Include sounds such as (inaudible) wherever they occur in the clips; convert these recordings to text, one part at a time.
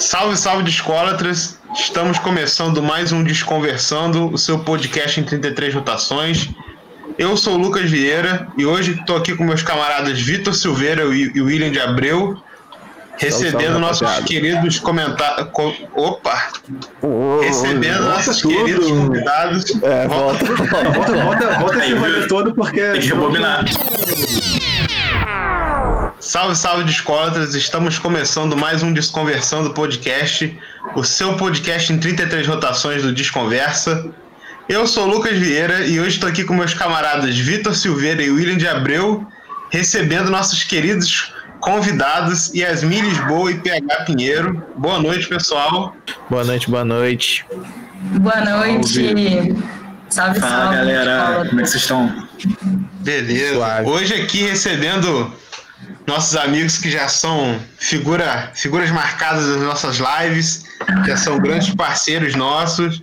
Salve, salve discólatras! Estamos começando mais um Desconversando, o seu podcast em 33 rotações. Eu sou o Lucas Vieira e hoje estou aqui com meus camaradas Vitor Silveira e William de Abreu, recebendo salve, nossos rapaziada. queridos comentários. Opa! Oh, recebendo nossos tudo. queridos convidados. É, volta, volta, volta, volta, volta esse rolê todo porque. Tem que rebobinar. Salve, salve, discólatras! Estamos começando mais um Desconversando Podcast, o seu podcast em 33 rotações do Desconversa. Eu sou o Lucas Vieira e hoje estou aqui com meus camaradas Vitor Silveira e William de Abreu, recebendo nossos queridos convidados Yasmin Lisboa e PH Pinheiro. Boa noite, pessoal. Boa noite, boa noite. Boa noite. Salve, Fala, salve. galera. Como é que vocês estão? Beleza. Suave. Hoje aqui recebendo nossos amigos que já são figura, figuras marcadas das nossas lives, já são grandes parceiros nossos.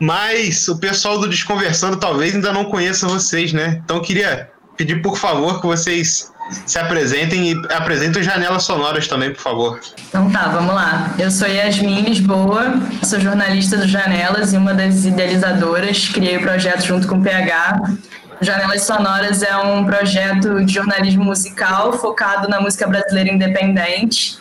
Mas o pessoal do Desconversando talvez ainda não conheça vocês, né? Então queria pedir por favor que vocês se apresentem e apresentem janelas sonoras também, por favor. Então tá, vamos lá. Eu sou Yasmin Lisboa, sou jornalista do Janelas e uma das idealizadoras. Criei o projeto junto com o PH Janelas Sonoras é um projeto de jornalismo musical focado na música brasileira independente.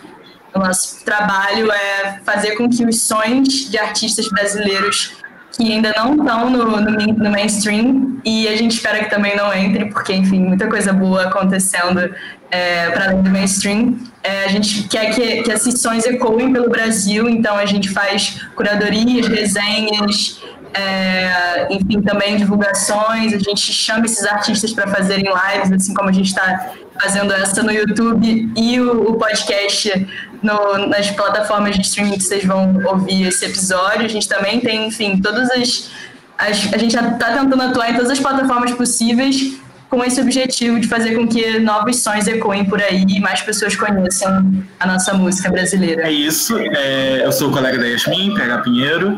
O nosso trabalho é fazer com que os sonhos de artistas brasileiros que ainda não estão no, no, no, mainstream e a gente espera que também não entre, porque, enfim, muita coisa boa acontecendo é, para além do mainstream. É, a gente quer que, que esses sons ecoem pelo Brasil, então a gente faz curadorias, resenhas, é, enfim, também divulgações. A gente chama esses artistas para fazerem lives, assim como a gente está fazendo essa no YouTube e o, o podcast no, nas plataformas de streaming que vocês vão ouvir esse episódio. A gente também tem, enfim, todas as. as a gente está tentando atuar em todas as plataformas possíveis com esse objetivo de fazer com que novos sons ecoem por aí e mais pessoas conheçam a nossa música brasileira. É isso. É, eu sou o colega da Yasmin, PH Pinheiro.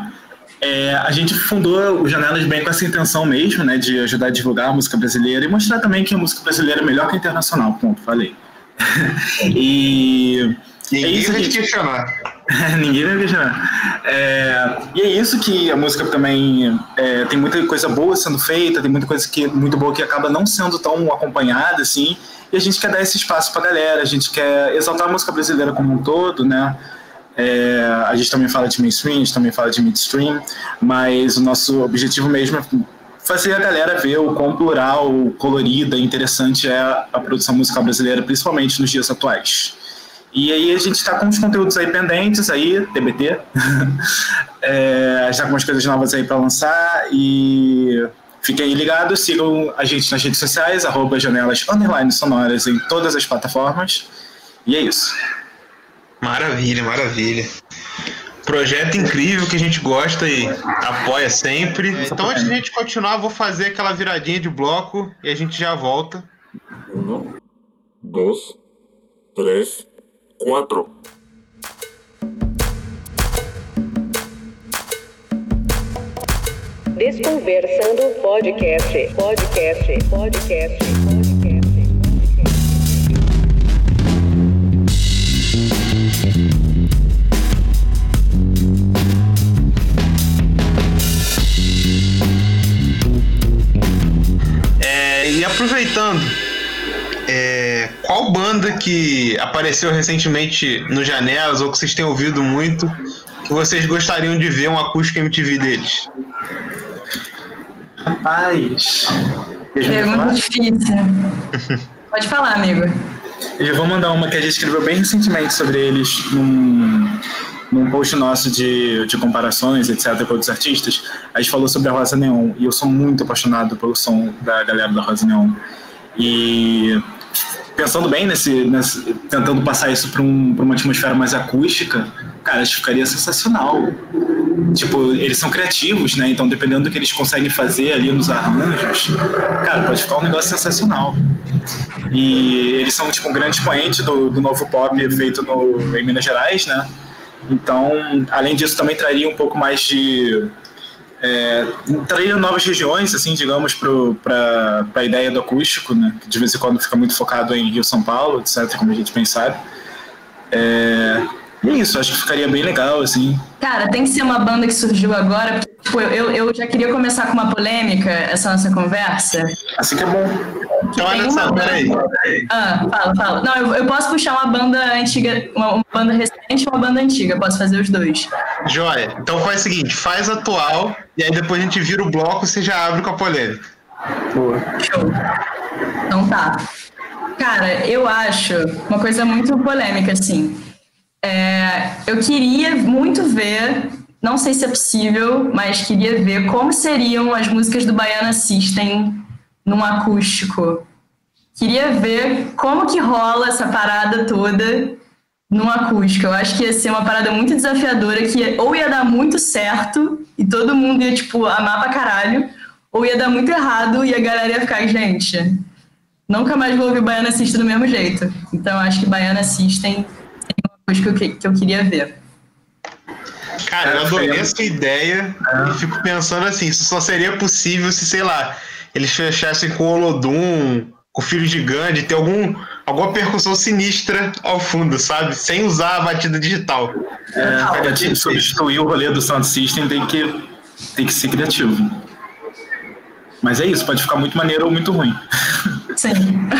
É, a gente fundou o Janelas Bem com essa intenção mesmo, né, de ajudar a divulgar a música brasileira e mostrar também que a música brasileira é melhor que a internacional, ponto, falei. (laughs) e Ninguém é isso vai te questionar. (laughs) Ninguém vai questionar. É, e é isso que a música também é, tem muita coisa boa sendo feita, tem muita coisa que muito boa que acaba não sendo tão acompanhada assim. E a gente quer dar esse espaço para a galera, a gente quer exaltar a música brasileira como um todo, né? É, a gente também fala de mainstream, a gente também fala de midstream, mas o nosso objetivo mesmo é fazer a galera ver o quão plural, colorida e interessante é a produção musical brasileira, principalmente nos dias atuais. E aí a gente está com os conteúdos aí pendentes aí, TBT. (laughs) é, está com umas coisas novas aí para lançar e fiquem ligados, sigam a gente nas redes sociais, arroba janelas sonoras em todas as plataformas. E é isso. Maravilha, maravilha. Projeto incrível que a gente gosta e apoia sempre. Então, antes de a gente continuar, vou fazer aquela viradinha de bloco e a gente já volta. Um, dois, três, quatro. Desconversando podcast, podcast, podcast, podcast. E aproveitando, é, qual banda que apareceu recentemente no Janelas ou que vocês têm ouvido muito que vocês gostariam de ver um acústico MTV deles? Rapaz. Pergunta difícil. (laughs) Pode falar, amigo. Eu vou mandar uma que a gente escreveu bem recentemente sobre eles num, num post nosso de, de comparações, etc., com outros artistas, a gente falou sobre a Rosa Neon, e eu sou muito apaixonado pelo som da galera da Rosa Neon. E pensando bem nesse, nesse tentando passar isso para um, uma atmosfera mais acústica, cara, que ficaria sensacional. Tipo, eles são criativos, né? Então, dependendo do que eles conseguem fazer ali nos arranjos, cara, pode ficar um negócio sensacional. E eles são, tipo, um grande expoente do, do novo pop feito no, em Minas Gerais, né? Então, além disso, também traria um pouco mais de. É, traria novas regiões, assim, digamos, para a ideia do acústico, né? que de vez em quando fica muito focado em Rio São Paulo, etc., como a gente sabe. É, E é isso, acho que ficaria bem legal, assim. Cara, tem que ser uma banda que surgiu agora, tipo, eu, eu já queria começar com uma polêmica, essa nossa conversa. Assim que é bom. Então, olha só, uma peraí. Ah, fala, fala. Não, eu, eu posso puxar uma banda antiga, uma, uma banda recente e uma banda antiga, posso fazer os dois. Joia. Então faz o seguinte, faz atual, e aí depois a gente vira o bloco e você já abre com a polêmica. Show. Então tá. Cara, eu acho uma coisa muito polêmica, assim. É, eu queria muito ver, não sei se é possível, mas queria ver como seriam as músicas do Baiana System num acústico. Queria ver como que rola essa parada toda num acústico. Eu acho que ia ser uma parada muito desafiadora, que ou ia dar muito certo e todo mundo ia, tipo, amar pra caralho, ou ia dar muito errado e a galera ia ficar, gente, nunca mais vou ouvir Baiana System do mesmo jeito. Então acho que Baiana System é uma coisa que eu, que eu queria ver. Cara, eu É, adorei essa ideia e fico pensando assim, isso só seria possível se, sei lá, eles fechassem com o Olodum, com o Filho Gigante, ter algum, alguma percussão sinistra ao fundo, sabe? Sem usar a batida digital. É, pra te- substituir o rolê do Sound System tem que, tem que ser criativo. Mas é isso, pode ficar muito maneiro ou muito ruim. Sim. (laughs)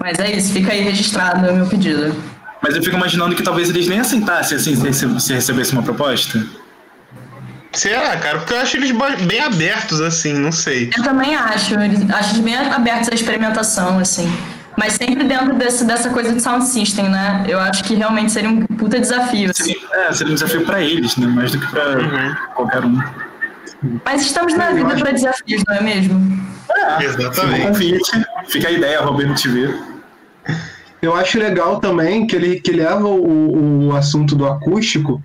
Mas é isso, fica aí registrado o meu pedido. Mas eu fico imaginando que talvez eles nem aceitassem assim, se rece- se recebesse uma proposta. Será, cara? Porque eu acho eles bem abertos, assim, não sei. Eu também acho, eles- acho eles bem abertos à experimentação, assim. Mas sempre dentro desse, dessa coisa de sound system, né? Eu acho que realmente seria um puta desafio. Assim. Seria, é, seria um desafio pra eles, né? Mais do que pra qualquer um. Mas estamos na vida para desafios, não é mesmo? O Exatamente. convite, fica a ideia, Roberto TV. Eu acho legal também que ele que leva o, o assunto do acústico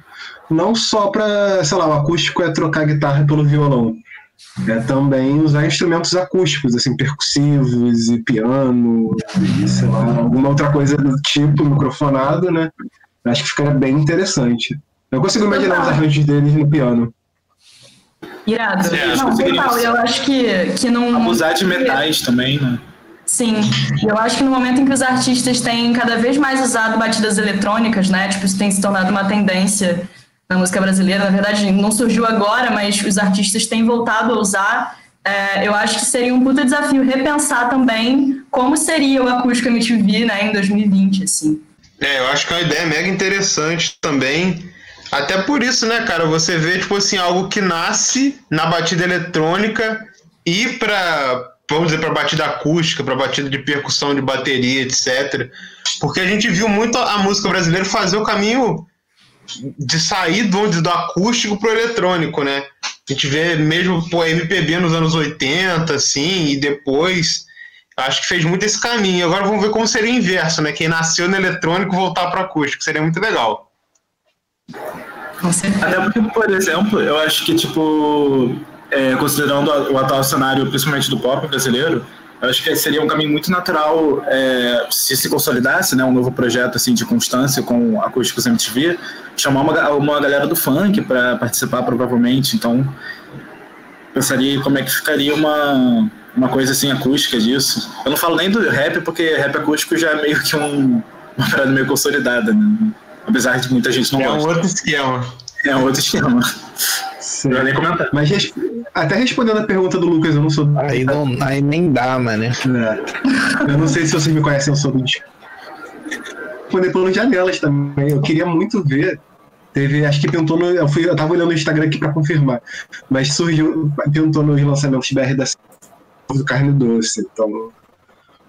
não só para, sei lá, o acústico é trocar a guitarra pelo violão. É também usar instrumentos acústicos, assim, percussivos e piano, e, sei lá, alguma outra coisa do tipo, microfonado, né? Acho que ficaria bem interessante. Eu consigo imaginar os arranjos deles no piano. Irado. É, não, total, eu acho que, que não. Abusar de metais também, né? Sim, eu acho que no momento em que os artistas têm cada vez mais usado batidas eletrônicas, né? Tipo, isso tem se tornado uma tendência na música brasileira. Na verdade, não surgiu agora, mas os artistas têm voltado a usar. É, eu acho que seria um puta desafio repensar também como seria o acústico MTV, né, em 2020, assim. É, eu acho que é uma ideia mega interessante também. Até por isso, né, cara, você vê, tipo assim, algo que nasce na batida eletrônica e pra, vamos dizer, pra batida acústica, pra batida de percussão de bateria, etc. Porque a gente viu muito a música brasileira fazer o caminho de sair do, do acústico pro eletrônico, né? A gente vê mesmo, pô, MPB nos anos 80, assim, e depois acho que fez muito esse caminho. Agora vamos ver como seria o inverso, né? Quem nasceu no eletrônico voltar para acústico, seria muito legal. Com certeza. Até porque, por exemplo, eu acho que, tipo, é, considerando o atual cenário, principalmente do pop brasileiro, eu acho que seria um caminho muito natural é, se se consolidasse, né, um novo projeto assim de constância com acústicos MTV, chamar uma, uma galera do funk para participar provavelmente. Então, pensaria como é que ficaria uma uma coisa assim acústica disso. Eu não falo nem do rap porque rap acústico já é meio que um, uma parada meio consolidada, né? Apesar de muita gente não É um gosta. outro esquema. É um outro esquema. Sim. Não vou nem comentar. Mas res- até respondendo a pergunta do Lucas, eu não sou. Aí, não, aí nem dá, mano. É. Eu não sei se vocês me conhecem, eu sou do. Responder pelas janelas também. Eu queria muito ver. Teve, acho que pintou no. Eu, fui, eu tava olhando o Instagram aqui pra confirmar. Mas surgiu, pintou nos lançamentos BR da do Carne Doce. Então,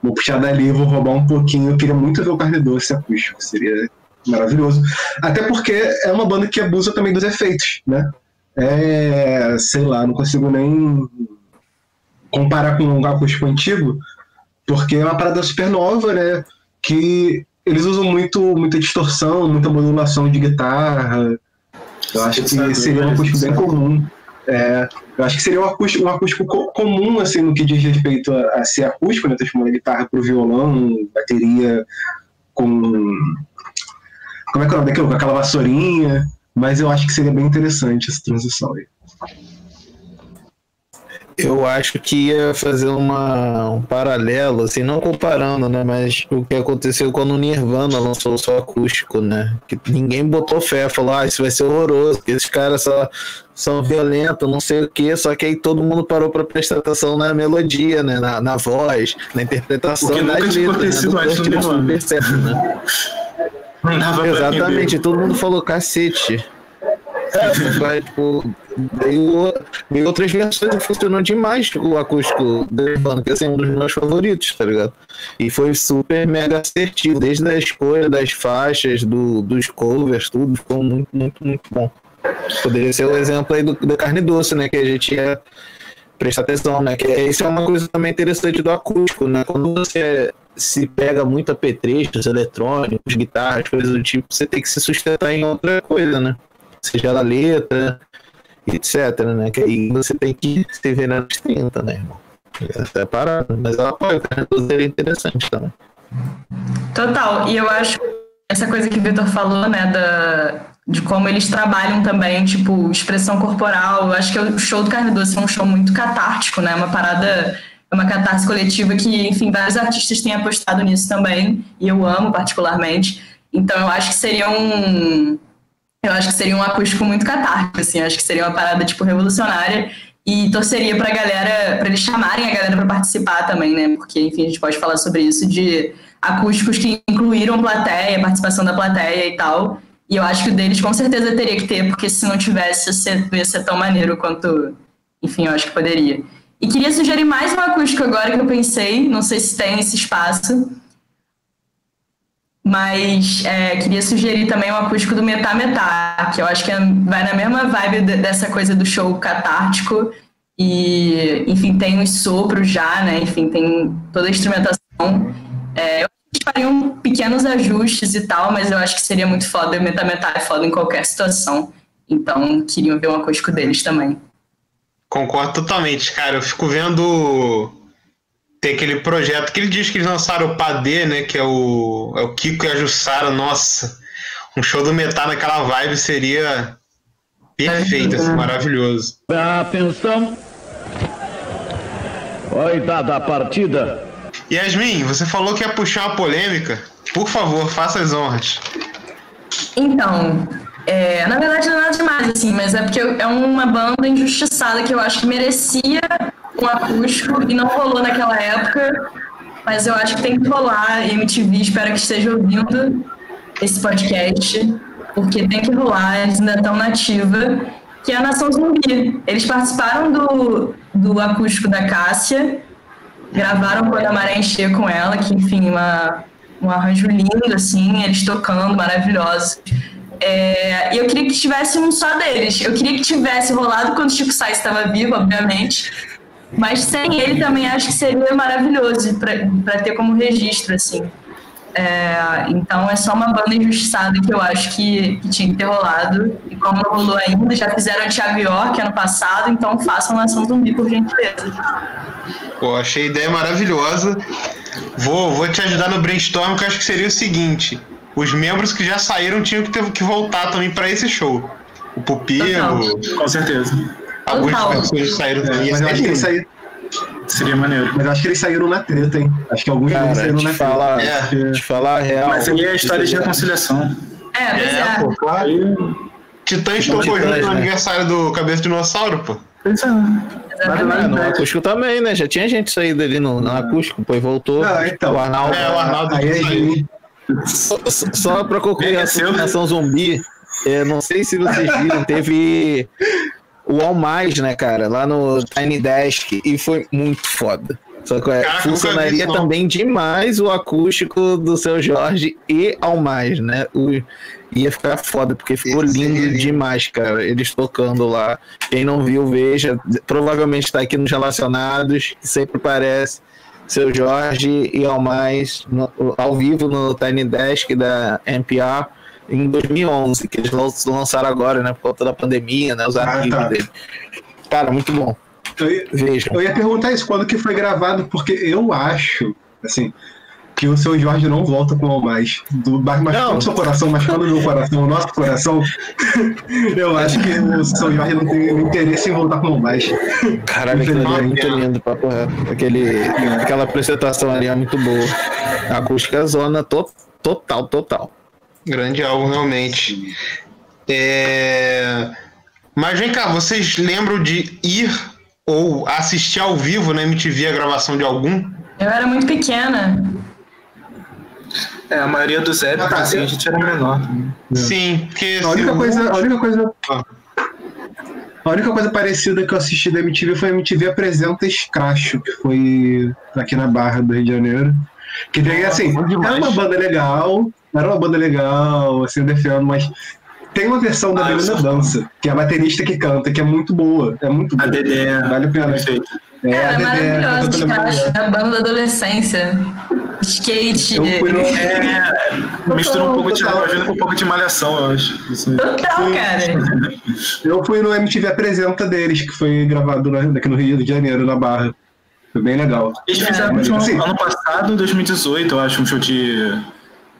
vou puxar dali, vou roubar um pouquinho. Eu queria muito ver o Carne Doce acústico. Seria maravilhoso. Até porque é uma banda que abusa também dos efeitos, né? É, sei lá, não consigo nem comparar com um acústico antigo, porque é uma parada super nova, né? Que eles usam muito, muita distorção, muita modulação de guitarra. Eu acho que seria um acústico bem comum. É, eu acho que seria um acústico, um acústico co- comum, assim, no que diz respeito a, a ser acústico, né? Transformando a guitarra pro violão, bateria com. Como é que é o nome daquilo? Com aquela vassourinha. Mas eu acho que seria bem interessante essa transição aí. Eu acho que ia fazer uma, um paralelo, assim, não comparando, né? Mas o que aconteceu quando o Nirvana lançou o seu acústico, né? Que ninguém botou fé, falou, ah, isso vai ser horroroso, porque esses caras só são violentos, não sei o que, só que aí todo mundo parou para prestar atenção na melodia, né? Na, na voz, na interpretação. Porque nunca das tinha letras, acontecido né? antes do Nirvana. percebe, né? Não Exatamente, todo mundo falou cacete. Vai, tipo, veio, outras versões e funcionou demais o acústico do Nirvana, que assim, é um dos meus favoritos, tá ligado? E foi super mega assertivo, desde a escolha das faixas, do, dos covers, tudo, ficou muito, muito, muito bom. Poderia ser o exemplo aí do, da carne doce, né? Que a gente ia prestar atenção, né? Que é- isso é uma coisa também interessante do acústico, né? Quando você se pega muito a petrechos, eletrônicos, guitarras, coisas do tipo, você tem que se sustentar em outra coisa, né? Seja a letra, etc, né? Que aí você tem que se ver nos 30, né, irmão? Essa é parada. Mas eu apoio, cara, seria interessante também. Total. E eu acho essa coisa que o Vitor falou, né, da, de como eles trabalham também, tipo, expressão corporal. Eu acho que o show do Carne Doce é um show muito catártico, né? Uma parada, é uma catarse coletiva que, enfim, vários artistas têm apostado nisso também, e eu amo particularmente. Então eu acho que seria um. Eu acho que seria um acústico muito catártico, assim. Eu acho que seria uma parada, tipo, revolucionária. E torceria pra galera, pra eles chamarem a galera pra participar também, né? Porque, enfim, a gente pode falar sobre isso, de acústicos que incluíram plateia, participação da plateia e tal. E eu acho que o deles com certeza teria que ter, porque se não tivesse, ia ser, ia ser tão maneiro quanto, enfim, eu acho que poderia. E queria sugerir mais um acústico agora que eu pensei, não sei se tem esse espaço, mas é, queria sugerir também o acústico do Metá Metá, que eu acho que é- vai na mesma vibe de- dessa coisa do show catártico. E, enfim, tem os sopros já, né? Enfim, tem toda a instrumentação. É, eu fariam pequenos ajustes e tal, mas eu acho que seria muito foda. O Metá Metá é foda em qualquer situação. Então, queriam ver um acústico deles também. Concordo totalmente, cara. Eu fico vendo. Tem aquele projeto que ele diz que eles lançaram o Padê, né? Que é o, é o Kiko e a Jussara. Nossa, um show do Metá naquela vibe seria perfeito, assim, maravilhoso. Atenção. Oi, dada a partida. Yasmin, você falou que ia puxar uma polêmica. Por favor, faça as honras. Então, é, na verdade não é nada demais, assim, mas é porque é uma banda injustiçada que eu acho que merecia um acústico e não rolou naquela época, mas eu acho que tem que rolar. MTV, espero que esteja ouvindo esse podcast, porque tem que rolar, eles ainda estão nativa, que é a Nação Zumbi. Eles participaram do, do acústico da Cássia, gravaram quando a maré enchia com ela, que enfim, uma, um arranjo lindo, assim, eles tocando, maravilhosos. É, e eu queria que tivesse um só deles. Eu queria que tivesse rolado quando o Chico Sainz estava vivo, obviamente. Mas sem ele também acho que seria maravilhoso para ter como registro, assim. É, então é só uma banda injustiçada que eu acho que, que tinha que ter rolado. E como não rolou ainda, já fizeram o Thiago York ano passado, então façam Nação Zumbi, por gentileza. Pô, achei a ideia maravilhosa. Vou, vou te ajudar no brainstorm, que eu acho que seria o seguinte: os membros que já saíram tinham que ter que voltar também para esse show. O Pupilo, Com certeza. algumas Total. pessoas saíram também. Ia Mas saíram. Seria maneiro. Mas acho que eles saíram na treta, hein? Acho que alguns Cara, saíram te na treta. falar, É. te falar a real. Mas aí é a história de reconciliação. É, pois é. É, pô, claro. Titãs tocou junto no né? aniversário do Cabeça Dinossauro, pô. Pois é. É, no acústico também, né? Já tinha gente saído ali no, no acústico, depois voltou. Ah, então. O Arnaldo. É, o Arnaldo Aí a saiu. gente. Só, só pra concluir a nação zumbi, é, não sei se vocês viram, teve o All Mais, né, cara, lá no Tiny Desk, e foi muito foda. Só que é, Caraca, vi funcionaria não. também demais o acústico do seu Jorge e All Mais, né? O, ia ficar foda, porque ficou Esse lindo seria demais, cara. Eles tocando lá. Quem não viu, veja. Provavelmente tá aqui nos relacionados, que sempre parece. Seu Jorge e ao mais no- ao vivo no Tiny Desk da NPR em 2011, que eles lan- lançaram agora, né, por conta da pandemia, né, os Ah, arquivos tá. dele. Cara, muito bom. Eu ia, Vejam. eu ia perguntar isso, quando que foi gravado, porque eu acho, assim, que o seu Jorge não volta com o mais. Do machucando o seu coração, machucando o meu coração, o nosso coração. (laughs) eu acho que o seu Jorge não tem interesse em voltar com o mais. Caralho, aquilo ali é muito lindo, papo reto. Aquele, aquela apresentação ali é muito boa. A acústica é zona to, total, total. Grande álbum, realmente. É... Mas vem cá, vocês lembram de ir ou assistir ao vivo na MTV a gravação de algum? Eu era muito pequena. É, a maioria dos épicos, assim, a gente era menor. também. Sim, porque A única se- coisa, a única coisa, Ah. a única coisa parecida que eu assisti da MTV foi a MTV apresenta Scratch, que foi aqui na Barra do Rio de Janeiro. Que daí, assim, era uma banda legal, era uma banda legal, assim, eu defendo, mas tem uma versão da Ah, eu Belina sou- Dança, que é a baterista que canta, que é muito boa, é muito A boa. Dedé. Vale a pena. É, Era a Dedé, maravilhosa, canta também. Scratch, a banda da adolescência. Skate. Eu fui no, É, mistura um pouco de Total. Argentina com um pouco de malhação, eu acho. Aí. Total, cara. eu fui no MTV Apresenta deles, que foi gravado aqui no Rio de Janeiro, na Barra. Foi bem legal. Eles fizeram Mas, um assim, ano passado, em 2018, eu acho, um show de,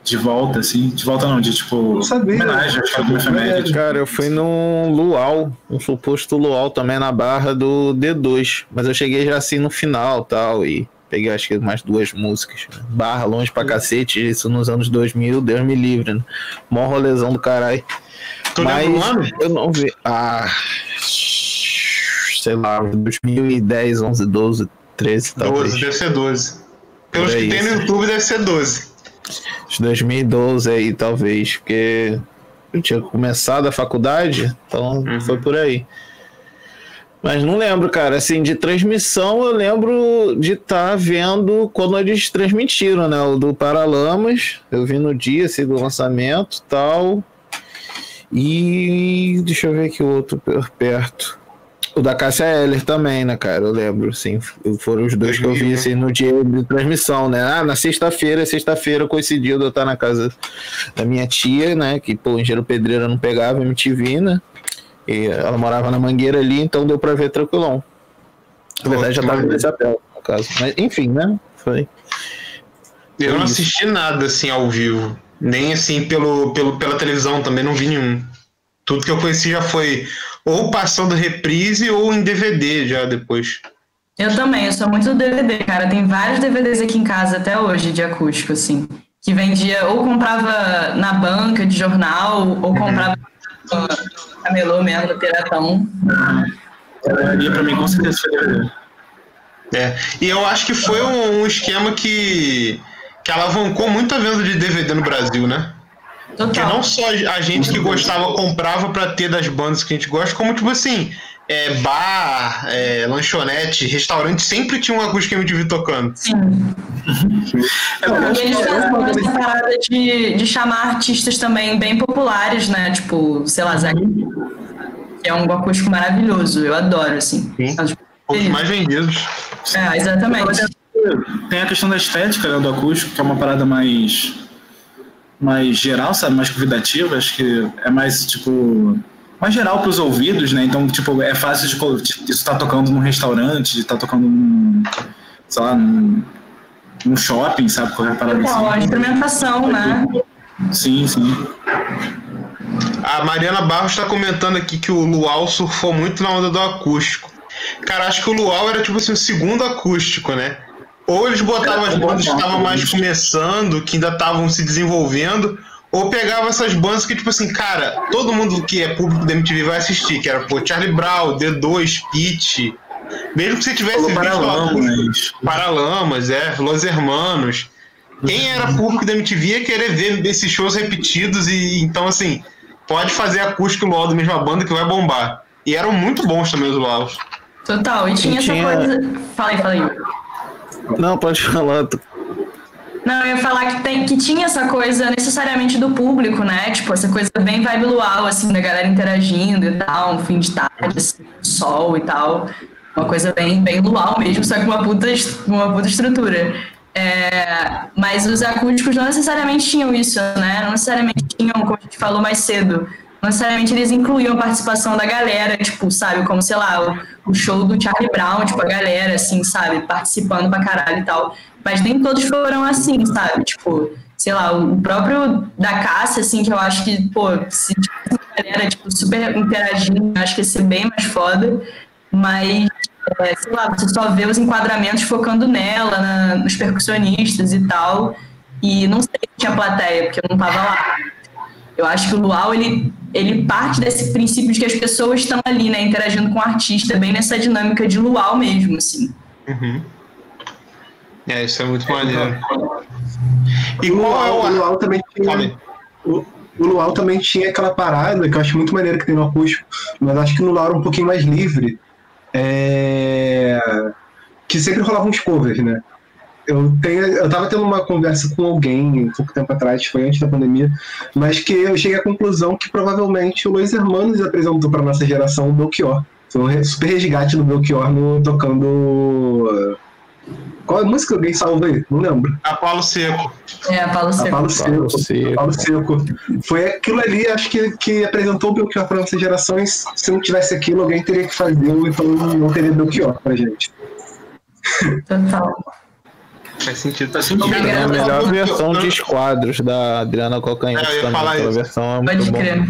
de volta, assim. De volta não, de tipo. Não sabia. Homenagem, acho que alguma efeméride. Cara, eu fui no Luau, um suposto Luau também na barra do D2. Mas eu cheguei já assim no final tal. E peguei acho que mais duas músicas. Barra longe pra cacete, isso nos anos 2000, Deus me livre, né? Mó rolezão do caralho. Tu Mas eu não vi. Ah. Sei lá, 2010, 11, 12, 13, talvez. 12, deve ser 12. Pelos Por aí, que tem no. YouTube, deve ser 12. De 2012 aí, talvez, porque eu tinha começado a faculdade, então foi por aí. Mas não lembro, cara. Assim, de transmissão, eu lembro de estar vendo quando eles transmitiram, né? O do Paralamas. Eu vi no dia, assim, do lançamento tal. E deixa eu ver aqui o outro per- perto. O da Cássia Eller também, né, cara? Eu lembro, assim. Foram os dois que eu vi, assim, no dia de transmissão, né? Ah, na sexta-feira, sexta-feira coincidiu de eu estar na casa da minha tia, né? Que, pô, Engenheiro Pedreira não pegava MTV, né? E ela morava na Mangueira ali, então deu pra ver tranquilão. Na verdade, já tava nesse chapéu, no caso. Mas, enfim, né? Foi. Eu não isso. assisti nada assim ao vivo. Nem assim pelo, pelo, pela televisão também não vi nenhum. Tudo que eu conheci já foi ou passando reprise ou em DVD já depois. Eu também, eu sou muito do DVD, cara. Tem vários DVDs aqui em casa até hoje de acústico, assim. Que vendia, ou comprava na banca de jornal, ou comprava no camelô mesmo, no Piratão. E pra mim, com certeza, foi DVD. É. E eu acho que foi um, um esquema que, que alavancou muito a venda de DVD no Brasil, né? Porque Total. não só a gente que gostava comprava pra ter das bandas que a gente gosta, como tipo assim, é, bar, é, lanchonete, restaurante sempre tinha um acústico MTV tocando. Sim. É, eu acho E eles faziam essa parada de, de chamar artistas também bem populares, né? Tipo, sei lá, Zé. Que é um acústico maravilhoso. Eu adoro, assim. Sim. Os mais vendidos. É, exatamente. Tem a questão da estética né, do acústico, que é uma parada mais mais geral, sabe, mais convidativa, acho que é mais tipo mais geral para os ouvidos, né? Então, tipo, é fácil de isso estar tocando num restaurante, de estar tocando num, sei lá, num, num shopping, sabe, qualquer parada a assim. experimentação, né? Sim, sim. A Mariana Barros está comentando aqui que o Luau surfou muito na onda do acústico. Cara, acho que o Luau era tipo assim, o segundo acústico, né? Ou eles botavam as bandas que estavam mais começando, que ainda estavam se desenvolvendo, ou pegava essas bandas que, tipo assim, cara, todo mundo que é público da MTV vai assistir, que era, pô, Charlie Brown, D2, Pete. Mesmo que você tivesse Falou visto Paralamas. Paralamas, é, Los Hermanos. Quem era público da MTV ia querer ver esses shows repetidos e então assim, pode fazer acústico Luau da mesma banda que vai bombar. E eram muito bons também os Luaus. Total. E tinha E essa tinha- coisa. Fala aí, fala aí. Não, pode falar. Não, eu ia falar que, tem, que tinha essa coisa necessariamente do público, né? Tipo, essa coisa bem vibe luau, assim, da galera interagindo e tal, um fim de tarde, assim, sol e tal. Uma coisa bem, bem luau mesmo, só que uma puta, uma puta estrutura. É, mas os acústicos não necessariamente tinham isso, né? Não necessariamente tinham, como a gente falou mais cedo, necessariamente eles incluíam a participação da galera, tipo, sabe, como, sei lá, o, o show do Charlie Brown, tipo, a galera, assim, sabe, participando pra caralho e tal. mas nem todos foram assim, sabe? Tipo, sei lá, o próprio da Cássia, assim, que eu acho que, pô, se tivesse uma galera, tipo, super interagindo, acho que ia ser bem mais foda, mas, é, sei lá, você só vê os enquadramentos focando nela, na, nos percussionistas e tal, e não sei se tinha plateia, porque eu não tava lá. Eu acho que o Luau, ele, ele parte desse princípio de que as pessoas estão ali, né, interagindo com o artista, bem nessa dinâmica de Luau mesmo, assim. Uhum. É, isso é muito maneiro. E o Luau, o Luau também tinha. O, o Luau também tinha aquela parada que eu acho muito maneiro que tem no acústico, mas acho que no Luau era um pouquinho mais livre. É... Que sempre rolavam uns covers, né? Eu, tenho, eu tava tendo uma conversa com alguém um pouco tempo atrás, foi antes da pandemia, mas que eu cheguei à conclusão que provavelmente o Luiz Hermanos apresentou para nossa geração o Belchior. Foi um super resgate do Belchior no, tocando. Qual é a música que alguém salva aí? Não lembro. Apolo Seco. É, Apolo Seco. Apolo Seco. Seco. Apolo Seco. Foi aquilo ali, acho que, que apresentou o Belchior para nossas gerações. Se não tivesse aquilo, alguém teria que fazer, então não teria Belchior pra gente. Total. Faz sentido. Faz sentido. É a melhor versão de esquadros da Adriana Calcanhoto É, também. Aquela isso. versão é muito Pode bom. crer.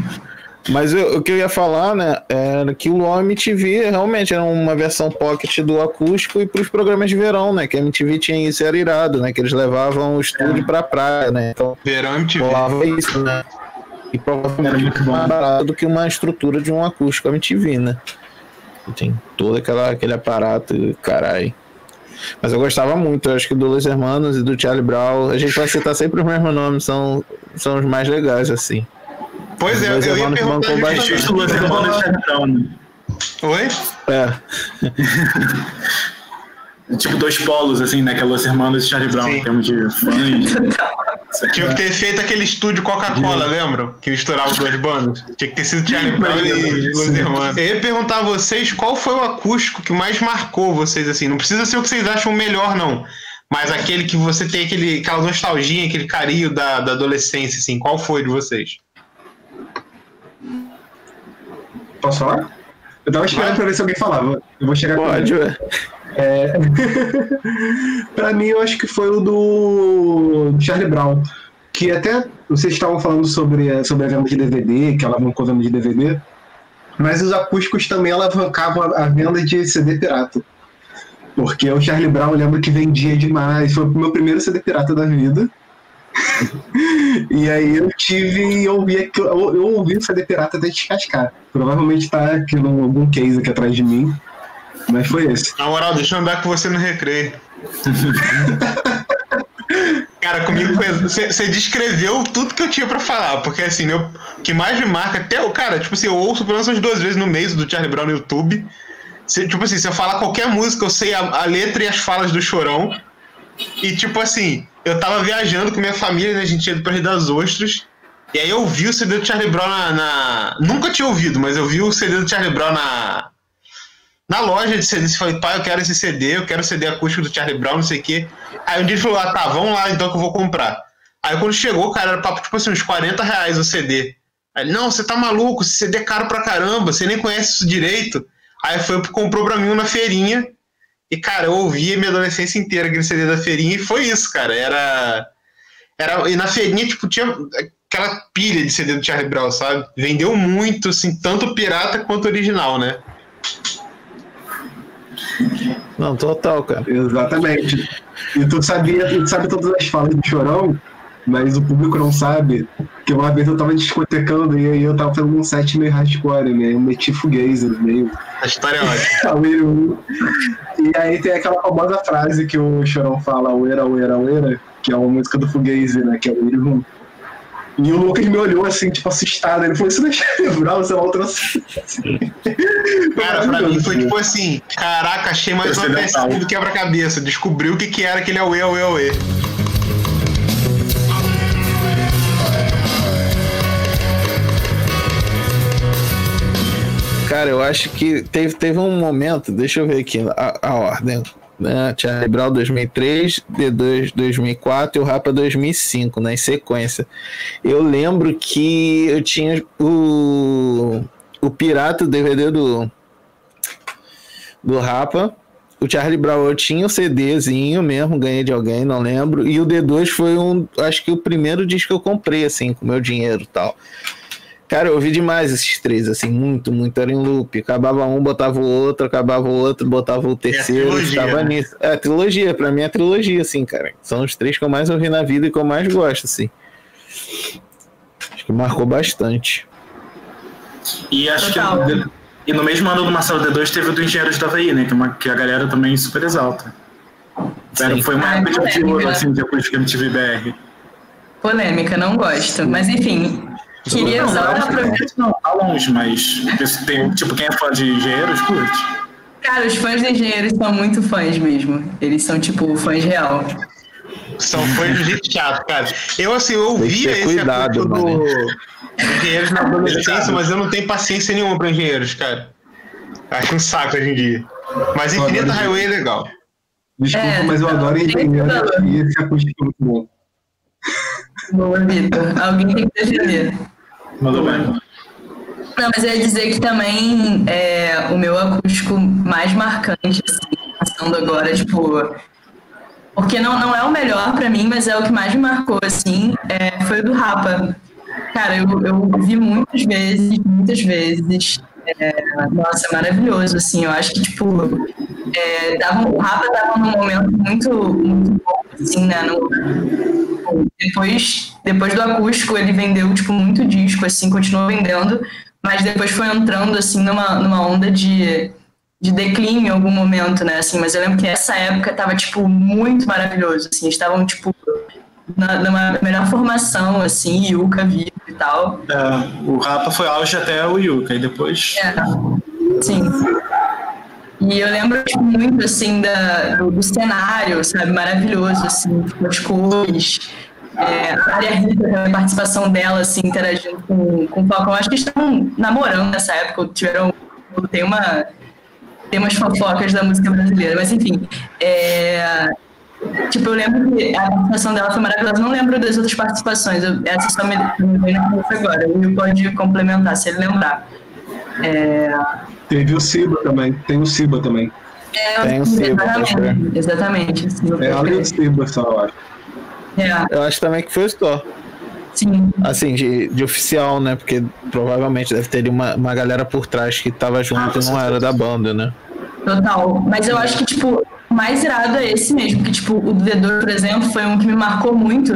Mas eu- o que eu ia falar, né, era que o Luau MTV realmente era uma versão pocket do acústico e pros programas de verão, né, que a MTV tinha isso, era irado, né, que eles levavam o estúdio pra praia, né, então Verão MTV. rolava isso, né, e Era provavelmente muito muito bom. mais barato do que uma estrutura de um acústico MTV, né. Tem todo aquela, aquele aparato, caralho. Mas eu gostava muito, eu acho que do Luiz Hermanos e do Charlie Brown, a gente vai citar sempre os mesmos nomes, são, são os mais legais, assim. Pois é, eu ia irmãos perguntar justamente. Los Hermanos Charlie Brown, né? Oi? É, (laughs) Tipo, dois polos, assim, né? Que é Los Hermanos e Charlie Brown, em termos de fãs. (laughs) Tinha que ter feito aquele estúdio Coca-Cola, lembram? Que misturava os dois bandos. Tinha que ter sido Charlie Brown e Los Hermanos. Eu ia perguntar a vocês qual foi o acústico que mais marcou vocês, assim. Não precisa ser o que vocês acham melhor, não. Mas aquele que você tem aquele, aquela nostalgia, aquele carinho da, da adolescência, assim. Qual foi de vocês? Posso falar? Eu tava esperando pra ver se alguém falava. Eu vou chegar com pode, ué. É... (laughs) pra mim, eu acho que foi o do Charlie Brown. Que até vocês estavam falando sobre, a- sobre a venda de DVD, que alavancou a venda de DVD, mas os acústicos também alavancavam a, a venda de CD pirata. Porque o Charlie Brown eu lembro que vendia demais, foi o meu primeiro CD pirata da vida. (laughs) e aí eu tive e ouvi eu, eu ouvi o CD pirata até descascar. Provavelmente tá aqui em algum case aqui atrás de mim. Mas foi esse. Na moral, deixa eu andar com você no recreio. (laughs) Cara, comigo foi. Você descreveu tudo que eu tinha pra falar, porque assim, meu, o que mais me marca, até o cara, tipo assim, eu ouço pelo menos umas duas vezes no mês do Charlie Brown no YouTube. Se, tipo assim, se eu falar qualquer música, eu sei a, a letra e as falas do chorão. E tipo assim, eu tava viajando com minha família, né? A gente ia pro Rio das Ostras. E aí eu vi o CD do Charlie Brown na, na- Nunca tinha ouvido, mas eu vi o CD do Charlie Brown na, na loja de CD, você falou, pai, eu quero esse CD, eu quero o CD acústico do Charlie Brown, não sei o quê. Aí um dia ele falou, ah, tá, vamos lá então que eu vou comprar. Aí quando chegou, cara, era papo tipo assim, uns 40 reais o CD. Aí ele, não, você tá maluco, esse CD é caro pra caramba, você nem conhece isso direito. Aí foi, comprou pra mim um na feirinha. E, cara, eu ouvi a minha adolescência inteira aquele CD da feirinha e foi isso, cara. Era. era e na feirinha, tipo, tinha aquela pilha de CD do Charlie Brown, sabe? Vendeu muito, assim, tanto pirata quanto original, né? Não, total, cara. Exatamente. E tu sabia, tu sabe todas as falas do Chorão, mas o público não sabe que uma vez eu tava discotecando e aí eu tava fazendo um set meio hardcore, né? Eu meti fuguês no meio. A história é ótima. (laughs) E aí tem aquela famosa frase que o Chorão fala, uera, uera, uera, que é uma música do Fugazi, né? Que é o Ueiro. E o Lucas me olhou assim, tipo, assustado. Ele falou, isso não é Charlie Brown, você é outra (laughs) Cara, pra mim foi tipo assim: caraca, achei mais uma Ocidental. pecinha do quebra-cabeça. Descobriu o que, que era aquele Aue, Aue, Aue. Cara, eu acho que teve, teve um momento, deixa eu ver aqui a, a ordem. Né? Charlie Brown 2003, D2 2004 e o Rapa 2005, né? Em sequência. Eu lembro que eu tinha o, o Pirata, o DVD do, do Rapa. o Charlie Brown eu tinha o CDzinho mesmo, ganhei de alguém, não lembro. E o D2 foi um, acho que o primeiro disco que eu comprei, assim, com meu dinheiro e tal. Cara, eu ouvi demais esses três, assim, muito, muito. Era em loop. Acabava um, botava o outro, acabava o outro, botava o terceiro, trilogia, estava né? nisso. É, trilogia, pra mim é trilogia, assim, cara. São os três que eu mais ouvi na vida e que eu mais gosto, assim. Acho que marcou bastante. E acho Total. que. E no mesmo ano do Marcelo D2 teve o do Engenheiros do Havaí, né? Que, é uma- que a galera também super exalta. Era, Sim. foi uma Ah, época de ouro, assim, depois que MTV BR. Polêmica, não gosto. Mas enfim, queria Não, só não, projeto não, tá longe, mas tem, tipo, quem é fã de Engenheiros, curte. Cara, os fãs de engenheiros são muito fãs mesmo. Eles são, tipo, fãs real. São fãs do jeito chato, cara. Eu, assim, eu ouvia esse cuidado, do Engenheiros na adolescência, mas eu não tenho paciência nenhuma pra Engenheiros, cara. Acho um saco hoje em dia. Mas Infinita Highway é legal. Desculpa, É, mas eu adoro tem engenheiro que- e esse acústico é muito bom. Boa, Vitor. Alguém tem que defender. Mandou bem. Não, mas eu ia dizer que também é, o meu acústico mais marcante, assim, passando agora, tipo. Porque não, não é o melhor pra mim, mas é o que mais me marcou, assim, é, foi o do Rapa. Cara, eu, eu vi muitas vezes, muitas vezes. É, nossa, é maravilhoso, assim. Eu acho que, tipo, é, tava, o Rapa tava num momento muito, muito bom, assim, né? No, depois, depois do acústico, ele vendeu, tipo, muito disco, assim, continuou vendendo, mas depois foi entrando, assim, numa, numa onda de, de declínio em algum momento, né, assim, mas eu lembro que essa época tava, tipo, muito maravilhoso, assim, estavam, tipo, na, numa melhor formação, assim, Yuka vivo e tal, É, o Rapa foi auge até o Yuka, e depois. é, sim. E eu lembro tipo, muito, assim, da, do, do cenário, sabe? Maravilhoso, assim, tipo, as cores. É, a Maria Rita, a participação dela, assim, interagindo com, com o Falcão. Acho que estavam namorando nessa época, tiveram... Tem uma... Tem umas fofocas da música brasileira, mas enfim. É, tipo, eu lembro que a participação dela foi maravilhosa. Não lembro das outras participações. Eu, essa só me, me veio na cabeça agora. O Will pode complementar, se ele lembrar. É, Teve o Siba também. Tem o Siba também. É, Tem o Siba, exatamente, exatamente. assim, É ela e o Siba só, eu acho. é, Eu acho também que foi o Store. sim, Assim, de, de oficial, né? Porque provavelmente deve ter uma, uma galera por trás que tava junto e não era da banda, né? total. Mas eu acho que, tipo, o mais irado é esse mesmo, que, tipo, o Dedor, por exemplo, foi um que me marcou muito.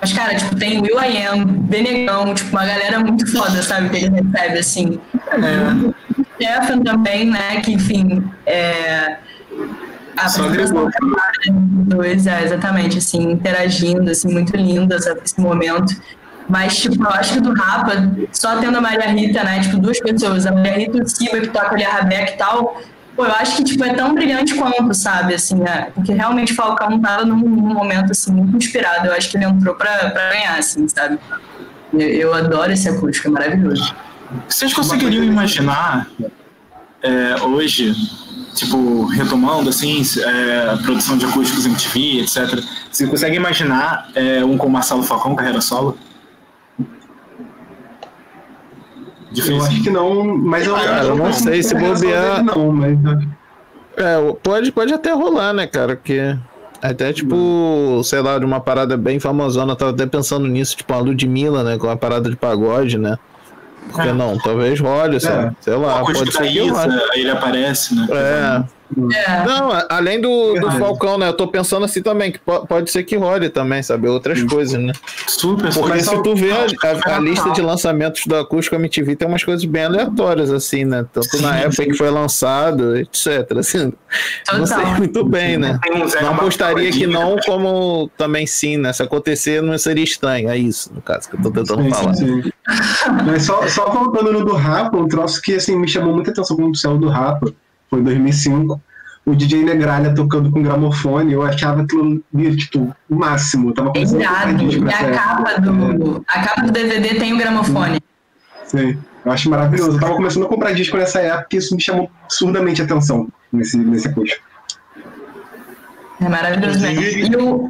Mas, cara, tipo, tem Will I Am, Benegão, tipo, uma galera muito foda, sabe, que ele recebe, assim. Stefan também, né, que, enfim, é... A Só apresentação da dois, é, exatamente, assim, interagindo, assim, muito lindo essa- esse momento. Mas, tipo, eu acho que do Rapa, só tendo a Maria Rita, né, tipo, duas pessoas, a Maria Rita e o Siba, que toca ali a Rabeca e tal, pô, eu acho que, tipo, é tão brilhante quanto, sabe, assim, é, porque realmente o Falcão tava num, num momento, assim, muito inspirado, eu acho que ele entrou pra, pra ganhar, assim, sabe. Eu, eu adoro esse acústico, é maravilhoso. Vocês conseguiriam imaginar é, hoje, tipo, retomando assim, é, produção de acústicos em TV, etc. Você consegue imaginar é, um com o Marcelo Falcão, carreira solo? Difícil. Eu acho que não, mas eu, Cara, eu não sei se bobear- Não, mas É, pode, pode até rolar, né, cara? Porque até, tipo, sei lá, de uma parada bem famosona, eu tava até pensando nisso, tipo, a Ludmilla, né, com uma parada de pagode, né? Por que É. não? Talvez role, sabe? Sei O lá, pode ser que. Isa, aí ele aparece, né? É. É, Não, além do, do. Falcão, né? Eu tô pensando assim também, que po- pode ser que role também, sabe? Outras coisas, né? Super, Porque super. se tu vê a, a- a lista de lançamentos do Acústico MTV, tem umas coisas bem aleatórias, assim, né? Tanto na Sim, época sim. que foi lançado, etc. Assim, não sei muito bem, né? Não apostaria que não, né? como também sim, né? Se acontecer, não seria estranho. É isso, no caso, que eu tô tentando Sim, falar. Mas só, só voltando no do Rapa, um troço que assim, me chamou muita atenção quando saiu do Rapa, foi em 2005. O DJ Negralha tocando com gramofone, eu achava aquilo tipo, o máximo. Eu tava é disco E a época. capa do, a capa do DVD tem o gramofone. Sim, eu acho maravilhoso. Eu tava começando a comprar disco nessa época e isso me chamou absurdamente a atenção nesse, nesse acústico. É maravilhoso mesmo. E o,